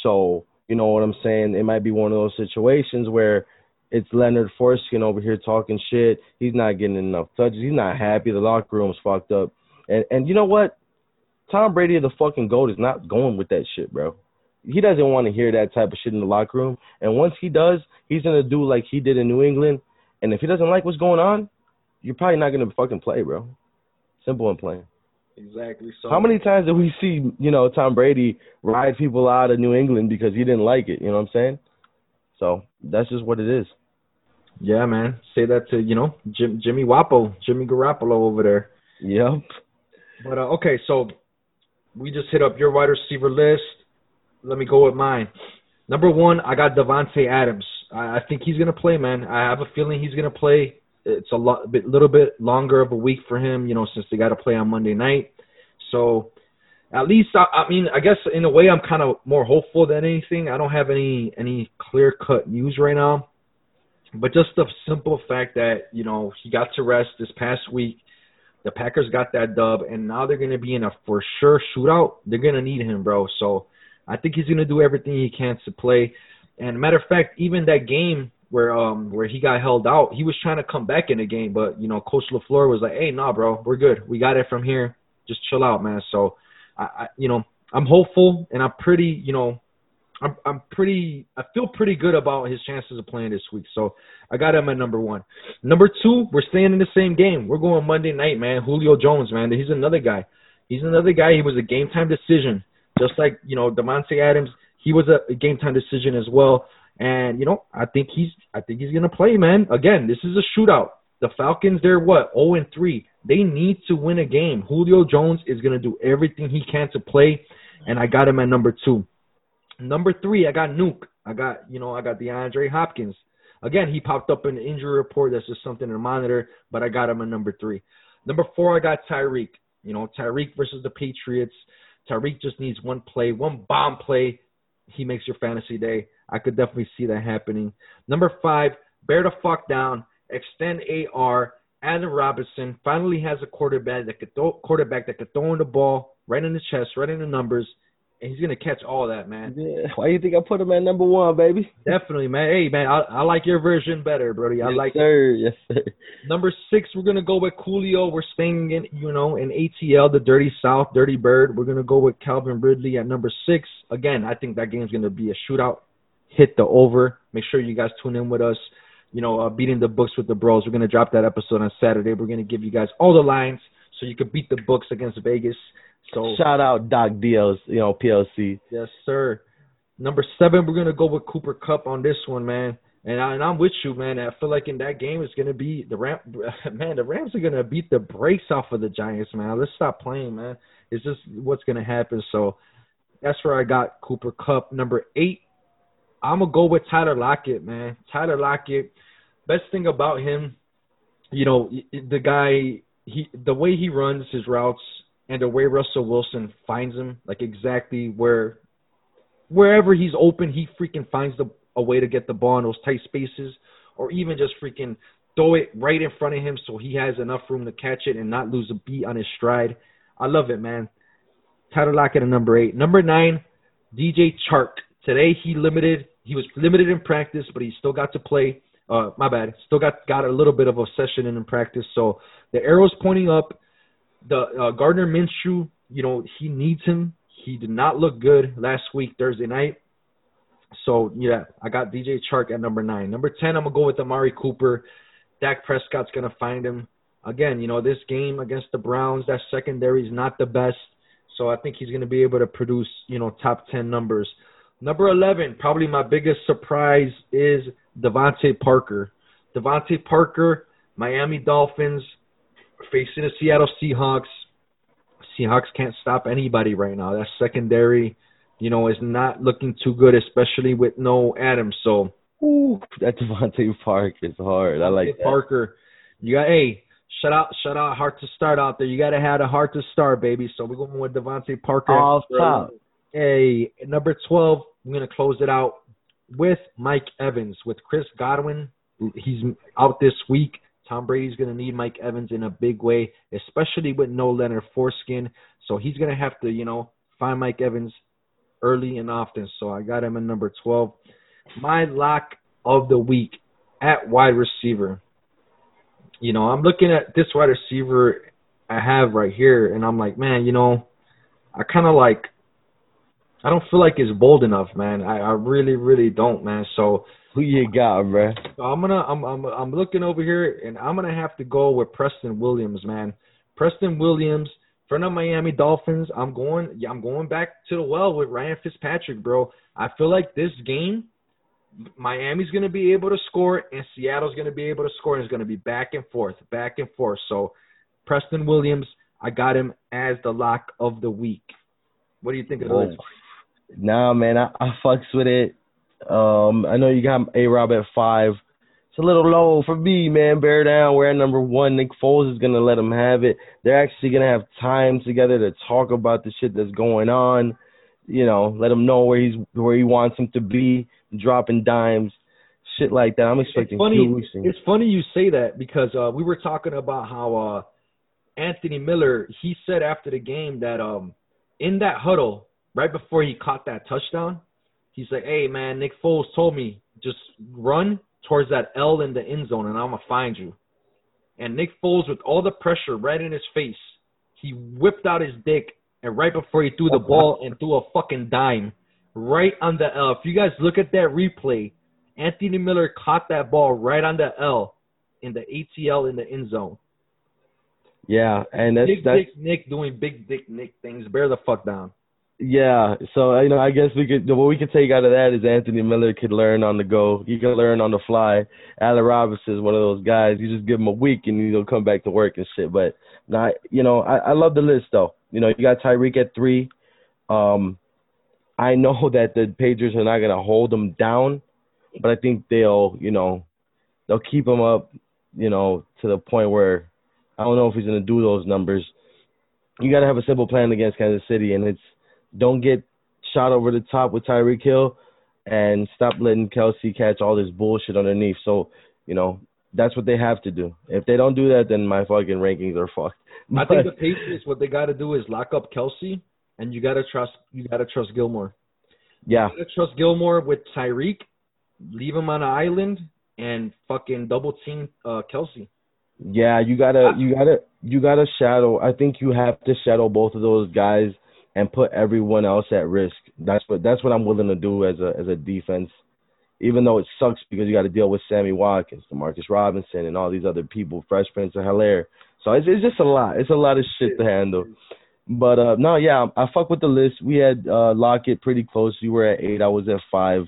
So, you know what I'm saying? It might be one of those situations where it's Leonard Foreskin over here talking shit. He's not getting enough touches. He's not happy. The locker room's fucked up. And and you know what? Tom Brady, the fucking goat, is not going with that shit, bro. He doesn't want to hear that type of shit in the locker room. And once he does, he's gonna do like he did in New England. And if he doesn't like what's going on, you're probably not gonna fucking play, bro. Simple and plain. Exactly. So How many times did we see, you know, Tom Brady ride people out of New England because he didn't like it? You know what I'm saying? So that's just what it is. Yeah, man. Say that to you know Jim, Jimmy Wapo, Jimmy Garoppolo over there. Yep. But uh, okay, so we just hit up your wide receiver list. Let me go with mine. Number one, I got Davante Adams. I, I think he's gonna play, man. I have a feeling he's gonna play. It's a lot, bit, little bit longer of a week for him, you know, since they got to play on Monday night. So at least I, I mean, I guess in a way, I'm kind of more hopeful than anything. I don't have any any clear cut news right now, but just the simple fact that you know he got to rest this past week. The Packers got that dub, and now they're going to be in a for sure shootout. They're going to need him, bro. So I think he's going to do everything he can to play. And matter of fact, even that game where um where he got held out, he was trying to come back in the game, but you know Coach Lafleur was like, "Hey, nah, bro, we're good. We got it from here. Just chill out, man." So I, I you know I'm hopeful, and I'm pretty you know I'm I'm pretty I feel pretty good about his chances of playing this week. So I got him at number one. Number two, we're staying in the same game. We're going Monday night, man. Julio Jones, man. He's another guy. He's another guy. He was a game time decision, just like you know Demonte Adams. He was a, a game time decision as well. And you know I think he's I think he's gonna play, man. Again, this is a shootout. The Falcons, they're what 0 and 3. They need to win a game. Julio Jones is gonna do everything he can to play, and I got him at number two. Number three, I got Nuke. I got, you know, I got DeAndre Hopkins. Again, he popped up in the injury report. That's just something to monitor, but I got him at number three. Number four, I got Tyreek. You know, Tyreek versus the Patriots. Tyreek just needs one play, one bomb play. He makes your fantasy day. I could definitely see that happening. Number five, bear the fuck down. Extend AR. Allen Robinson finally has a quarterback that could throw, quarterback that could throw in the ball right in the chest, right in the numbers, and he's gonna catch all that, man. Yeah. Why do you think I put him at number one, baby? Definitely, man. Hey, man, I, I like your version better, Brody. I yes, like it. sir. Yes, sir. Number six, we're gonna go with Coolio. We're staying in, you know, in ATL, the Dirty South, Dirty Bird. We're gonna go with Calvin Ridley at number six. Again, I think that game's gonna be a shootout. Hit the over. Make sure you guys tune in with us. You know, uh, beating the books with the bros. We're gonna drop that episode on Saturday. We're gonna give you guys all the lines so you can beat the books against Vegas. So Shout out Doc DLs, you know, PLC. Yes, sir. Number seven, we're gonna go with Cooper Kupp on this one, man. And, I, and I'm with you, man. I feel like in that game it's gonna be the Ram. [LAUGHS] Man, the Rams are gonna beat the brakes off of the Giants, man. Let's stop playing, man. It's just what's gonna happen. So, that's where I got Cooper Kupp. Number eight, I'm gonna go with Tyler Lockett, man. Tyler Lockett. Best thing about him, you know, the guy, he the way he runs his routes and the way Russell Wilson finds him, like exactly where, wherever he's open, he freaking finds the a way to get the ball in those tight spaces, or even just freaking throw it right in front of him so he has enough room to catch it and not lose a beat on his stride. I love it, man. Tyler Lockett at number eight. Number nine, DJ Chark. Today he limited. He was limited in practice, but he still got to play. Uh, my bad. Still got got a little bit of a session in, in practice. So the arrow's pointing up. The uh, Gardner Minshew, you know, he needs him. He did not look good last week Thursday night. So yeah, I got DJ Chark at number nine. Number ten, I'm gonna go with Amari Cooper. Dak Prescott's gonna find him again. You know, this game against the Browns, that secondary is not the best. So I think he's gonna be able to produce, you know, top ten numbers. Number eleven, probably my biggest surprise is DeVante Parker. DeVante Parker, Miami Dolphins, facing the Seattle Seahawks. Seahawks can't stop anybody right now. That secondary you know, is not looking too good, especially with no Adams. So, Ooh, that [LAUGHS] DeVante Parker is hard. I like that. Parker. You got hey, shut out, shut out, hard to start out there. You got to have a heart to start, baby. So we're going with DeVante Parker. Off top. Hey, number twelve. I'm gonna close it out with Mike Evans with Chris Godwin. He's out this week. Tom Brady's going to need Mike Evans in a big way, especially with no Leonard Foreskin. So he's going to have to, you know, find Mike Evans, early and often. So I got him in number 12. My lock of the week at wide receiver. You know, I'm looking at this wide receiver I have right here, and I'm like, man, you know, I kind of like, I don't feel like it's bold enough, man. I, I really, really don't, man. So who you got, bro? I'm gonna, I'm, I'm, I'm looking over here, and I'm gonna have to go with Preston Williams, man. Preston Williams for of Miami Dolphins, I'm going. Yeah, I'm going back to the well with Ryan Fitzpatrick, bro. I feel like this game, Miami's going to be able to score, and Seattle's going to be able to score, and it's going to be back and forth, back and forth. So, Preston Williams, I got him as the lock of the week. What do you think of this? Nah, man, I, I fucks with it. Um, I know you got A Rob at five it's a little low for me, man. Bear down. We're at number one. Nick Foles is gonna let them have it. They're actually gonna have time together to talk about the shit that's going on. You know, let him know where he's where he wants him to be, dropping dimes, shit like that. I'm expecting. It's funny. It's funny you say that because uh, we were talking about how uh, Anthony Miller. He said after the game that um, in that huddle right before he caught that touchdown, he's like, "Hey man, Nick Foles told me just run towards that L in the end zone, and I'm gonna find you. And Nick Foles, with all the pressure right in his face, he whipped out his dick, and right before he threw the oh, ball and threw a fucking dime, right on the L. If you guys look at that replay, Anthony Miller caught that ball right on the L in the ATL in the end zone. Yeah, and that's big that's, dick Nick doing big dick Nick things. Bear the fuck down. Yeah, so you know, I guess we could what we could take out of that is Anthony Miller could learn on the go. He can learn on the fly. Allen Robinson is one of those guys. You just give him a week and he'll come back to work and shit. But not, you know, I, I love the list though. You know, you got Tyreek at three. Um, I know [LAUGHS] that the Patriots are not gonna hold him down, but I think they'll, you know, they'll keep him up, you know, to the point where I don't know if he's gonna do those numbers. You got to have a simple plan against Kansas City, and it's don't get shot over the top with Tyreek Hill and stop letting Kelce catch all this bullshit underneath. So, you know, that's what they have to do. If they don't do that, then my fucking rankings are fucked. I think the Patriots, what they got to do is lock up Kelce, and you got to trust you got to trust Gilmore. Yeah, you got to trust Gilmore with Tyreek. Leave him on an island and fucking double team uh, Kelce. Yeah, you gotta you gotta you gotta shadow. I think you have to shadow both of those guys and put everyone else at risk. That's what that's what I'm willing to do as a as a defense. Even though it sucks because you got to deal with Sammy Watkins, Demarcus Robinson, and all these other people, Fresh Prince of Helaire. So it's, it's just a lot. It's a lot of shit to handle. But uh no, yeah, I fuck with the list. We had uh Lockett pretty close. You were at eight. I was at five.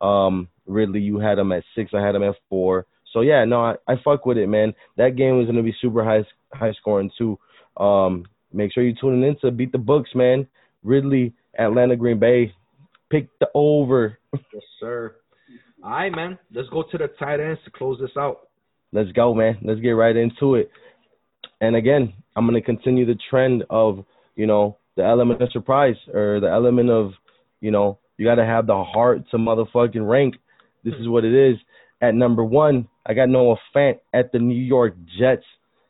Um Ridley, you had him at six. I had him at four. So yeah, no, I, I fuck with it, man. That game was gonna be super high high scoring too. Um, Make sure you're tuning in to Beat the Books, man. Ridley Atlanta Green Bay. Pick the over. [LAUGHS] yes, sir. All right, man. Let's go to the tight ends to close this out. Let's go, man. Let's get right into it. And again, I'm going to continue the trend of, you know, the element of surprise or the element of, you know, you got to have the heart to motherfucking rank. This is what it is. At number one, I got Noah Fant at the New York Jets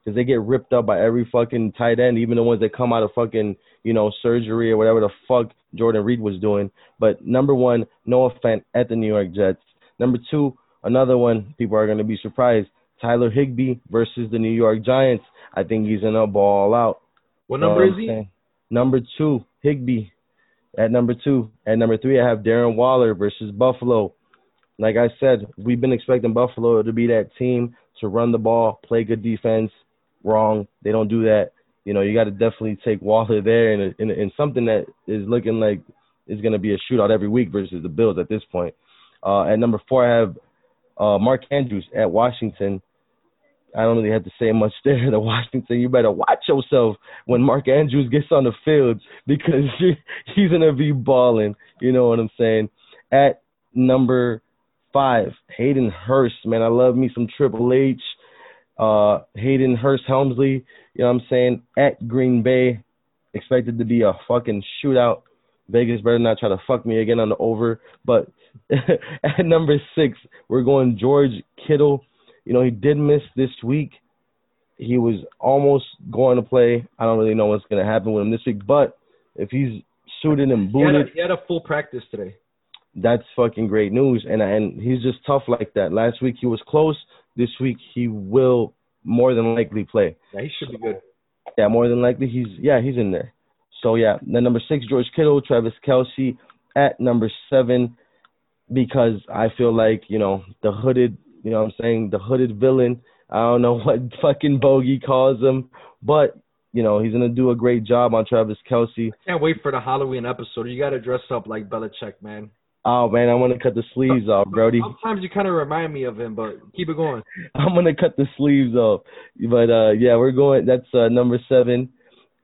because they get ripped up by every fucking tight end, even the ones that come out of fucking, you know, surgery or whatever the fuck Jordan Reed was doing. But number one, Noah Fant at the New York Jets. Number two, another one people are going to be surprised. Tyler Higbee versus the New York Giants. I think he's gonna ball out. What number is he? Number two, Higbee. At number two. At number three, I have Darren Waller versus Buffalo. Like I said, we've been expecting Buffalo to be that team to run the ball, play good defense. Wrong. They don't do that. You know, you got to definitely take Waller there in something that is looking like is going to be a shootout every week versus the Bills at this point. Uh, at number four, I have uh, Mark Andrews at Washington. I don't really have to say much [LAUGHS] there. The Washington, you better watch yourself when Mark Andrews gets on the field because [LAUGHS] he's gonna be balling. You know what I'm saying? At number five, Hayden Hurst. Man, I love me some Triple H. Uh, Hayden Hurst Helmsley. You know what I'm saying? At Green Bay, expected to be a fucking shootout. Vegas better not try to fuck me again on the over. But [LAUGHS] at number six, we're going George Kittle you know, he did miss this week. He was almost going to play. I don't really know what's going to happen with him this week, but if he's suited and booted, he had, a, he had a full practice today. That's fucking great news, and and he's just tough like that. Last week he was close. This week he will more than likely play. Yeah, he should be good. Yeah, more than likely he's yeah he's in there. So yeah, then number six George Kittle, Travis Kelce at number seven because I feel like you know the hooded you know what I'm saying? The hooded villain. I don't know [LAUGHS] what fucking bogey calls him, but you know he's gonna do a great job on Travis Kelce. I can't wait for the Halloween episode. You got to dress up like Belichick, man. Oh man, I want to cut the sleeves off, Brody. Sometimes you kind of remind me of him, but keep it going. [LAUGHS] I'm gonna cut the sleeves off, but uh yeah, we're going. That's uh, number seven.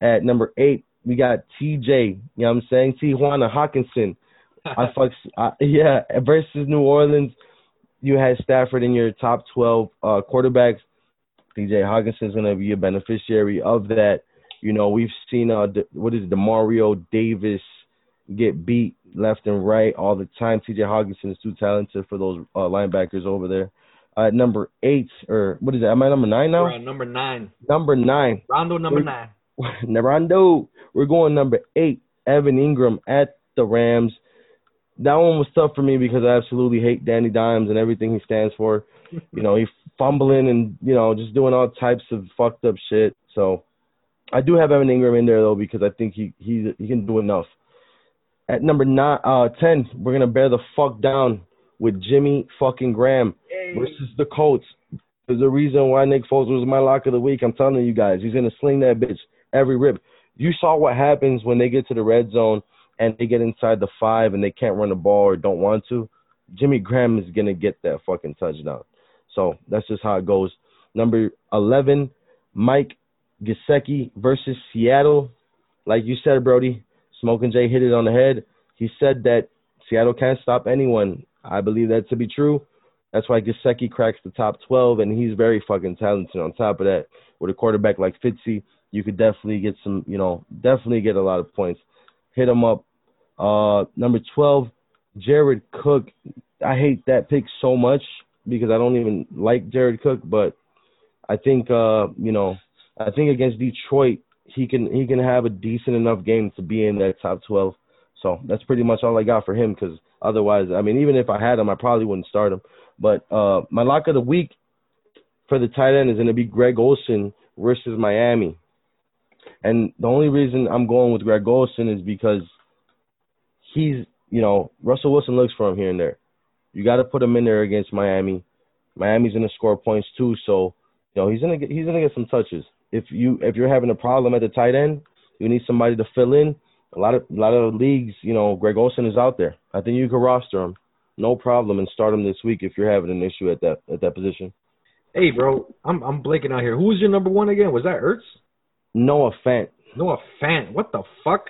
At number eight, we got TJ. You know what I'm saying? Tijuana Hockenson. [LAUGHS] I fucks. Uh, yeah, versus New Orleans you had Stafford in your top 12 uh, quarterbacks. TJ Hockenson is going to be a beneficiary of that. You know, we've seen uh, what is it, Demario Davis get beat left and right all the time. TJ Hockenson is too talented for those uh, linebackers over there. Uh, number eight, or what is that? Am I number nine now? number nine. Number nine. Rondo number We're, nine. [LAUGHS] Rondo. We're going number eight. Evan Engram at the Rams that one was tough for me because I absolutely hate Danny Dimes and everything he stands for. [LAUGHS] you know, he's fumbling and you know just doing all types of fucked up shit. So I do have Evan Engram in there though because I think he he he can do enough. At number nine, uh, ten, we're gonna bear the fuck down with Jimmy fucking Graham hey. versus the Colts. There's a reason why Nick Foles was my lock of the week. I'm telling you guys, he's gonna sling that bitch every rip. You saw what happens when they get to the red zone and they get inside the five and they can't run the ball or don't want to, Jimmy Graham is gonna get that fucking touchdown. So that's just how it goes. Number eleven, Mike Gesicki versus Seattle. Like you said, Brody, Smokin' J hit it on the head. He said that Seattle can't stop anyone. I believe that to be true. That's why Gesicki cracks the top 12, and he's very fucking talented. On top of that, with a quarterback like Fitzy, you could definitely get some, you know, definitely get a lot of points hit him up. Uh, number 12, Jared Cook. I hate that pick so much because I don't even like Jared Cook, but I think uh, you know, I think against Detroit he can he can have a decent enough game to be in that top 12. So that's pretty much all I got for him because otherwise, I mean, even if I had him, I probably wouldn't start him. But uh, my lock of the week for the tight end is going to be Greg Olsen versus Miami. And the only reason I'm going with Greg Olsen is because he's, you know, Russell Wilson looks for him here and there. You got to put him in there against Miami. Miami's going to score points too, so you know he's gonna get he's gonna get some touches. If you if you're having a problem at the tight end, you need somebody to fill in. A lot of a lot of leagues, you know, Greg Olsen is out there. I think you could roster him, no problem, and start him this week if you're having an issue at that at that position. Hey, bro, I'm I'm blanking out here. Who was your number one again? Was that Ertz? Noah Fant. Noah Fant. What the fuck?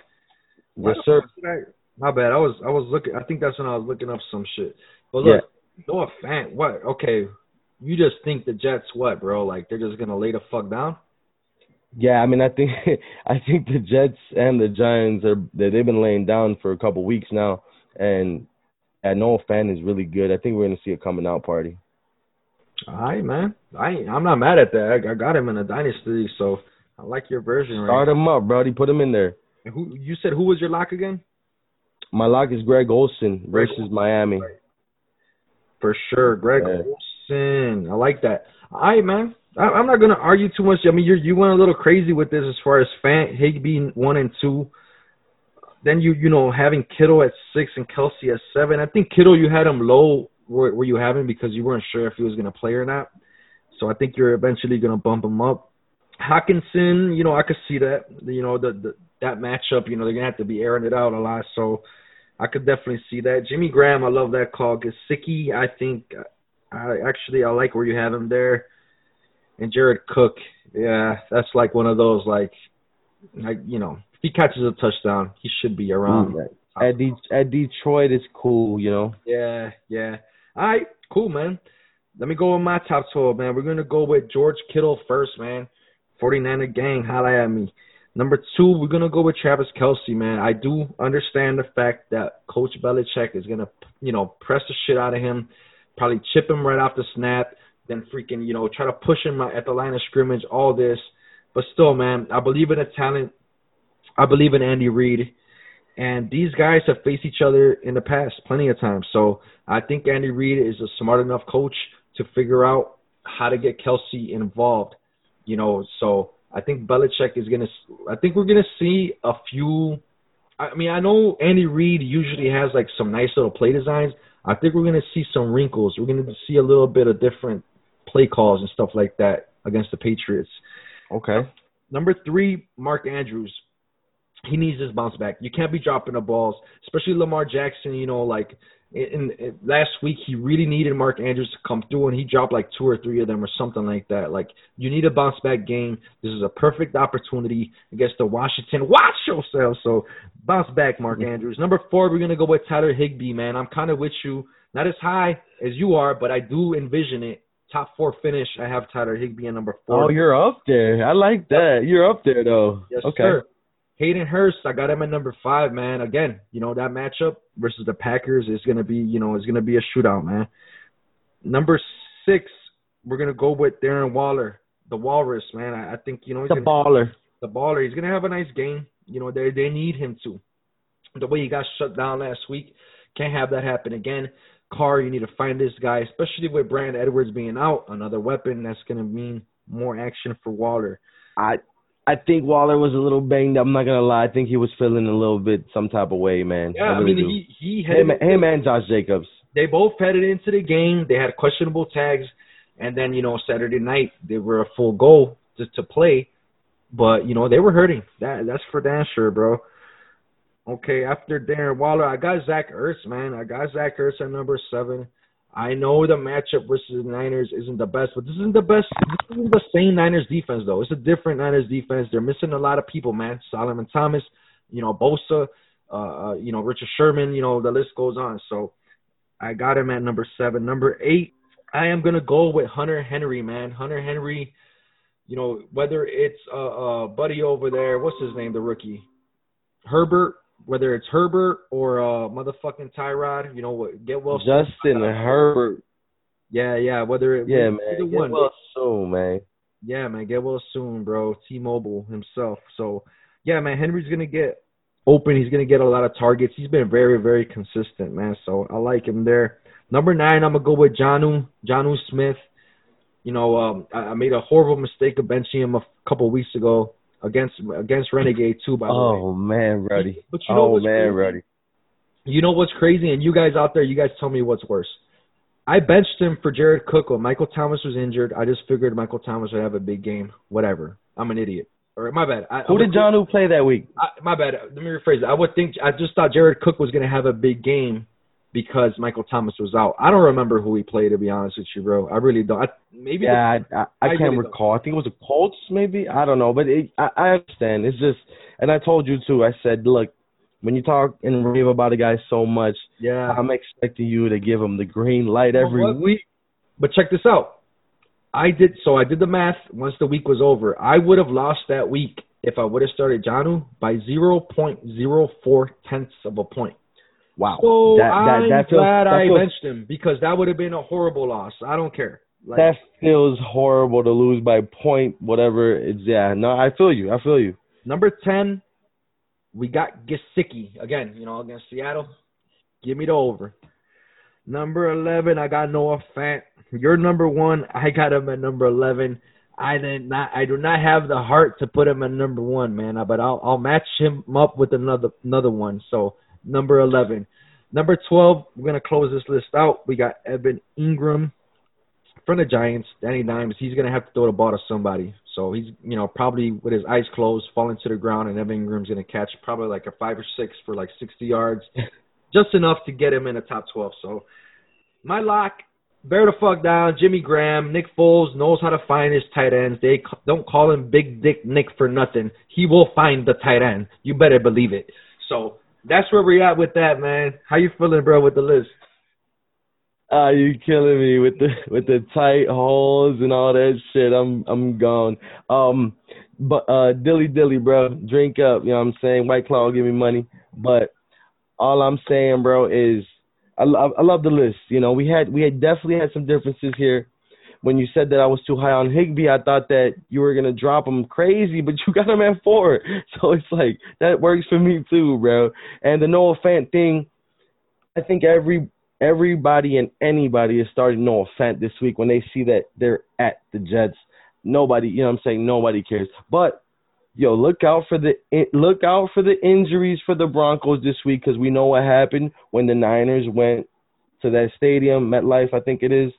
Yes, sir. My bad. I was I was looking. I think that's when I was looking up some shit. But look, yeah. Noah Fant. What? Okay, you just think the Jets what, bro? Like they're just gonna lay the fuck down? Yeah, I mean, I think [LAUGHS] I think the Jets and the Giants are they've been laying down for a couple weeks now, and and Noah Fant is really good. I think we're gonna see a coming out party. All right, man. I I'm not mad at that. I, got him in a dynasty, so I like your version. Right? Start him up, Brody. Put him in there. And who you said who was your lock again? My lock is Greg Olsen versus Greg Miami. For sure, Greg yeah. Olsen. I like that. All right, man. I, am not gonna argue too much. I mean, you you went a little crazy with this as far as Fant Higbee one and two. Then you you know having Kittle at six and Kelce at seven. I think Kittle you had him low where, where you having because you weren't sure if he was gonna play or not. So I think you're eventually gonna bump him up. Hockenson, you know, I could see that. You know, the, the that matchup, you know, they're gonna have to be airing it out a lot. So I could definitely see that. Jimmy Graham, I love that call. Gesicki, I think, I actually I like where you have him there and Jared Cook, yeah, that's like one of those like, like you know, if he catches a touchdown, he should be around. Mm, at, De- at Detroit, it's cool, you know. Yeah, yeah. All right, cool, man. Let me go with my top twelve, man. We're gonna go with George Kittle first, man. 49er gang, holla at me. Number two, we're gonna go with Travis Kelce, man. I do understand the fact that Coach Belichick is gonna, you know, press the shit out of him, probably chip him right off the snap then freaking, you know, try to push him at the line of scrimmage, all this. But still, man, I believe in the talent. I believe in Andy Reid. And these guys have faced each other in the past plenty of times. So I think Andy Reid is a smart enough coach to figure out how to get Kelce involved. You know, so I think Belichick is gonna. I think we're gonna see a few. I mean, I know Andy Reid usually has like some nice little play designs. I think we're gonna see some wrinkles. We're gonna see a little bit of different play calls and stuff like that against the Patriots. Okay. Number three, Mark Andrews. He needs his bounce back. You can't be dropping the balls, especially Lamar Jackson. You know, like in, in, last week, he really needed Mark Andrews to come through, and he dropped like two or three of them or something like that. Like you need a bounce back game. This is a perfect opportunity against the Washington. [LAUGHS] Watch yourself. So bounce back, Mark mm-hmm. Andrews. Number four, we're gonna go with Tyler Higbee. Man, I'm kind of with you. Not as high as you are, but I do envision it top four finish, I have Tyler Higbee at number four. Oh, you're up there. I like that. You're up there though. Yes, okay. sir. Hayden Hurst, I got him at number five, man. Again, you know that matchup versus the Packers is gonna be, you know, is gonna be a shootout, man. Number six, we're gonna go with Darren Waller, the Walrus, man. I, I think you know he's the gonna, baller. The baller. He's gonna have a nice game. You know they they need him to. The way he got shut down last week, can't have that happen again. Carr, you need to find this guy, especially with Brandon Edwards being out, another weapon that's going to mean more action for Waller. I I think Waller was a little banged up. I'm not gonna lie. I think he was feeling a little bit some type of way, man. Yeah, I, really I mean, do. he he him, him and Josh Jacobs. They both headed into the game. They had questionable tags, and then you know Saturday night they were a full goal to to play, but you know they were hurting. That that's for damn sure, bro. Okay, after Darren Waller, I got Zach Ertz, man. I got Zach Ertz at number seven. I know the matchup versus the Niners isn't the best, but this isn't the best. This isn't the same Niners defense though. It's a different Niners defense. They're missing a lot of people, man. Solomon Thomas, you know, Bosa, uh, uh, you know, Richard Sherman. You know, the list goes on. So I got him at number seven. Number eight, I am gonna go with Hunter Henry, man. Hunter Henry. You know, whether it's uh, uh buddy over there, what's his name, the rookie, Herbert whether it's Herbert or uh motherfucking Tyrod, you know what? Get well. Justin Herbert. Yeah, yeah. Whether it yeah, man. Get one. well soon, man. Yeah, man. Get well soon, bro. T-Mobile himself. So yeah, man. Henry's gonna get open. He's gonna get a lot of targets. He's been very, very consistent, man. So I like him there. Number nine, I'm gonna go with Jonnu, Jonnu Smith. You know, um, I, I made a horrible mistake of benching him a couple weeks ago against against Renegade too. By the oh, way. Oh man, Ruddy. But you know oh what's man, crazy? Ruddy. You know what's crazy, and you guys out there, you guys tell me what's worse. I benched him for Jared Cook when Michael Thomas was injured. I just figured Michael Thomas would have a big game. Whatever. I'm an idiot. Or my bad. I, Who did Jonnu play that week? I, my bad. Let me rephrase it. I would think I just thought Jared Cook was going to have a big game because Michael Thomas was out. I don't remember who he played to be honest with you, bro. I really don't. I, maybe yeah, I, I, I, can't really recall. Don't. I think it was a Colts, maybe. I don't know, but it, I, I understand. It's just, and I told you too. I said, look, when you talk and rave about a guy so much, Yeah. I'm expecting you to give him the green light every week. But check this out. I did so I did the math once the week was over. I would have lost that week if I would have started Jonnu by zero point zero four tenths of a point. Wow. So that that I'm that feels glad that I feels, benched him because that would have been a horrible loss. I don't care. Like, that feels horrible to lose by point whatever. It's yeah. No, I feel you. I feel you. number ten, we got Gesicki again. You know against Seattle. Give me the over. Number eleven, I got Noah Fant. You're number one. I got him at number eleven. I did not. I do not have the heart to put him at number one, man. But I'll I'll match him up with another another one. So number eleven, number twelve. We're gonna close this list out. We got Evan Engram from the Giants. Danny Dimes. He's gonna have to throw the ball to somebody. So he's you know probably with his eyes closed, falling to the ground, and Evan Engram's gonna catch probably like a five or six for like sixty yards, [LAUGHS] just enough to get him in the top twelve. So my lock bear the fuck down. Jimmy Graham, Nick Foles knows how to find his tight ends. They don't call him Big Dick Nick for nothing. He will find the tight end. You better believe it. So that's where we're at with that, man. How you feeling, bro, with the list? Ah, you killing me with the with the tight holes and all that shit. I'm I'm gone. Um, but uh, dilly dilly, bro, drink up. You know what I'm saying? White Claw, give me money. But all I'm saying, bro, is I love I love the list. You know, we had we had definitely had some differences here. When you said that I was too high on Higbee, I thought that you were gonna drop him crazy, but you got him at four. [LAUGHS] So it's like that works for me too, bro. And the Noah Fant thing, I think every everybody and anybody is starting Noah Fant this week when they see that they're at the Jets. Nobody, you know what I'm saying? Nobody cares. But yo, look out for the look out for the injuries for the Broncos this week because we know what happened when the Niners went to that stadium, MetLife, I think it is.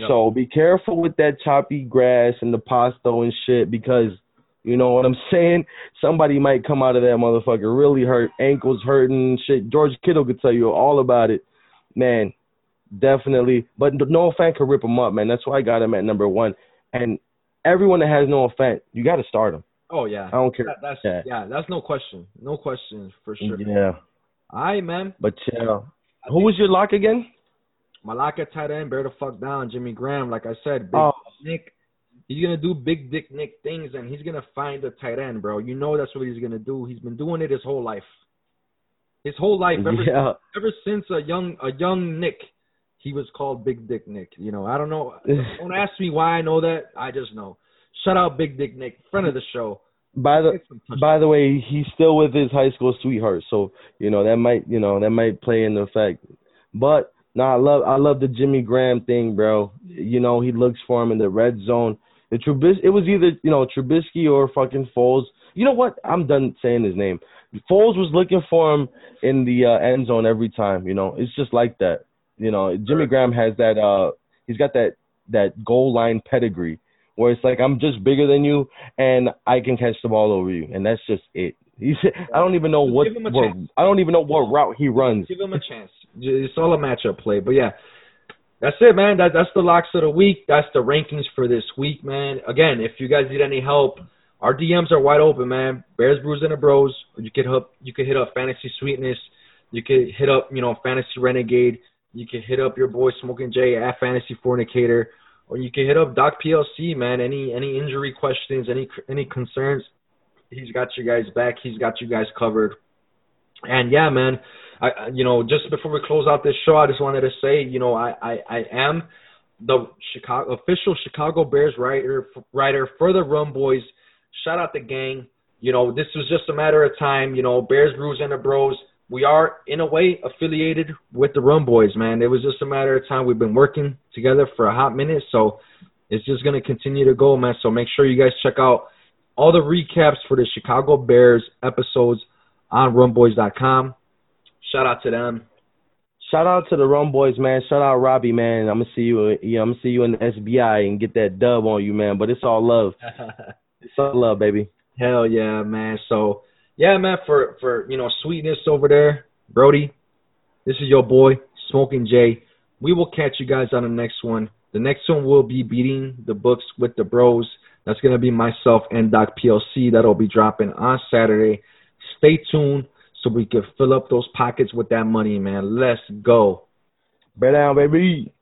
Yep. So be careful with that choppy grass and the pasto and shit because you know what I'm [LAUGHS] saying? Somebody might come out of that motherfucker really hurt, ankles hurting, shit. George Kittle could tell you all about it. Man, definitely. But Noah Fant could rip him up, man. That's why I got him at number one. And everyone that has Noah Fant, you got to start him. Oh yeah. I don't care. That, that's Yeah. yeah. that's no question. No question for sure. Yeah. All right, man. But yeah. Who was your lock again? Malaka tight end, bear the fuck down. Jimmy Graham, like I said, big Oh, Nick. He's gonna do big dick Nick things, and he's gonna find the tight end, bro. You know that's what he's gonna do. He's been doing it his whole life. His whole life, ever yeah. ever since a young a young Nick, he was called Big Dick Nick. You know, I don't know. [LAUGHS] Don't ask me why I know that. I just know. Shout out Big Dick Nick, friend of the show. By the Get some touchdowns. by the way, he's still with his high school sweetheart, so you know that might you know that might play in the effect. But no, I love I love the Jimmy Graham thing, bro. You know he looks for him in the red zone. The Trubis it was either you know Trubisky or fucking Foles. You know what? I'm done saying his name. Foles was looking for him in the uh, end zone every time. You know it's just like that. You know Jimmy Graham has that. uh He's got that that goal line pedigree where it's like I'm just bigger than you and I can catch the ball over you, and that's just it. He's I don't even know what, give him a what. I don't even know what route he runs. Give him a chance. It's all a matchup play. But yeah, that's it, man. That that's the locks of the week. That's the rankings for this week, man. Again, if you guys need any help, our DMs are wide open, man. Bears, Brews, and the Bros. You could hit you could hit up Fantasy Sweetness. You could hit up you know Fantasy Renegade. You could hit up your boy Smokin' J at Fantasy Fornicator, or you can hit up Doc PLC, man. Any any injury questions, any any concerns, he's got you guys back. He's got you guys covered. And yeah, man, I you know just before we close out this show, I just wanted to say, you know, I I, I am the Chicago official Chicago Bears writer writer for the Rum Boys. Shout out the gang. You know, this was just a matter of time. You know, Bears, Brews, and the Bros. We are in a way affiliated with the Rum Boys, man. It was just a matter of time. We've been working together for a hot minute, so it's just gonna continue to go, man. So make sure you guys check out all the recaps for the Chicago Bears episodes on rumboys.com. Shout out to them. Shout out to the Rum Boys, man. Shout out Robbie, man. I'm gonna see you. Yeah, I'm gonna see you in the SBI and get that dub on you, man. But it's all love. [LAUGHS] It's all love, baby. Hell yeah, man. So yeah, man, for for you know sweetness over there, Brody. This is your boy Smokin' J. We will catch you guys on the next one. The next one will be beating the books with the bros. That's gonna be myself and Doc PLC. That'll be dropping on Saturday. Stay tuned. so we can fill up those pockets with that money, man. Let's go. Bear down, baby.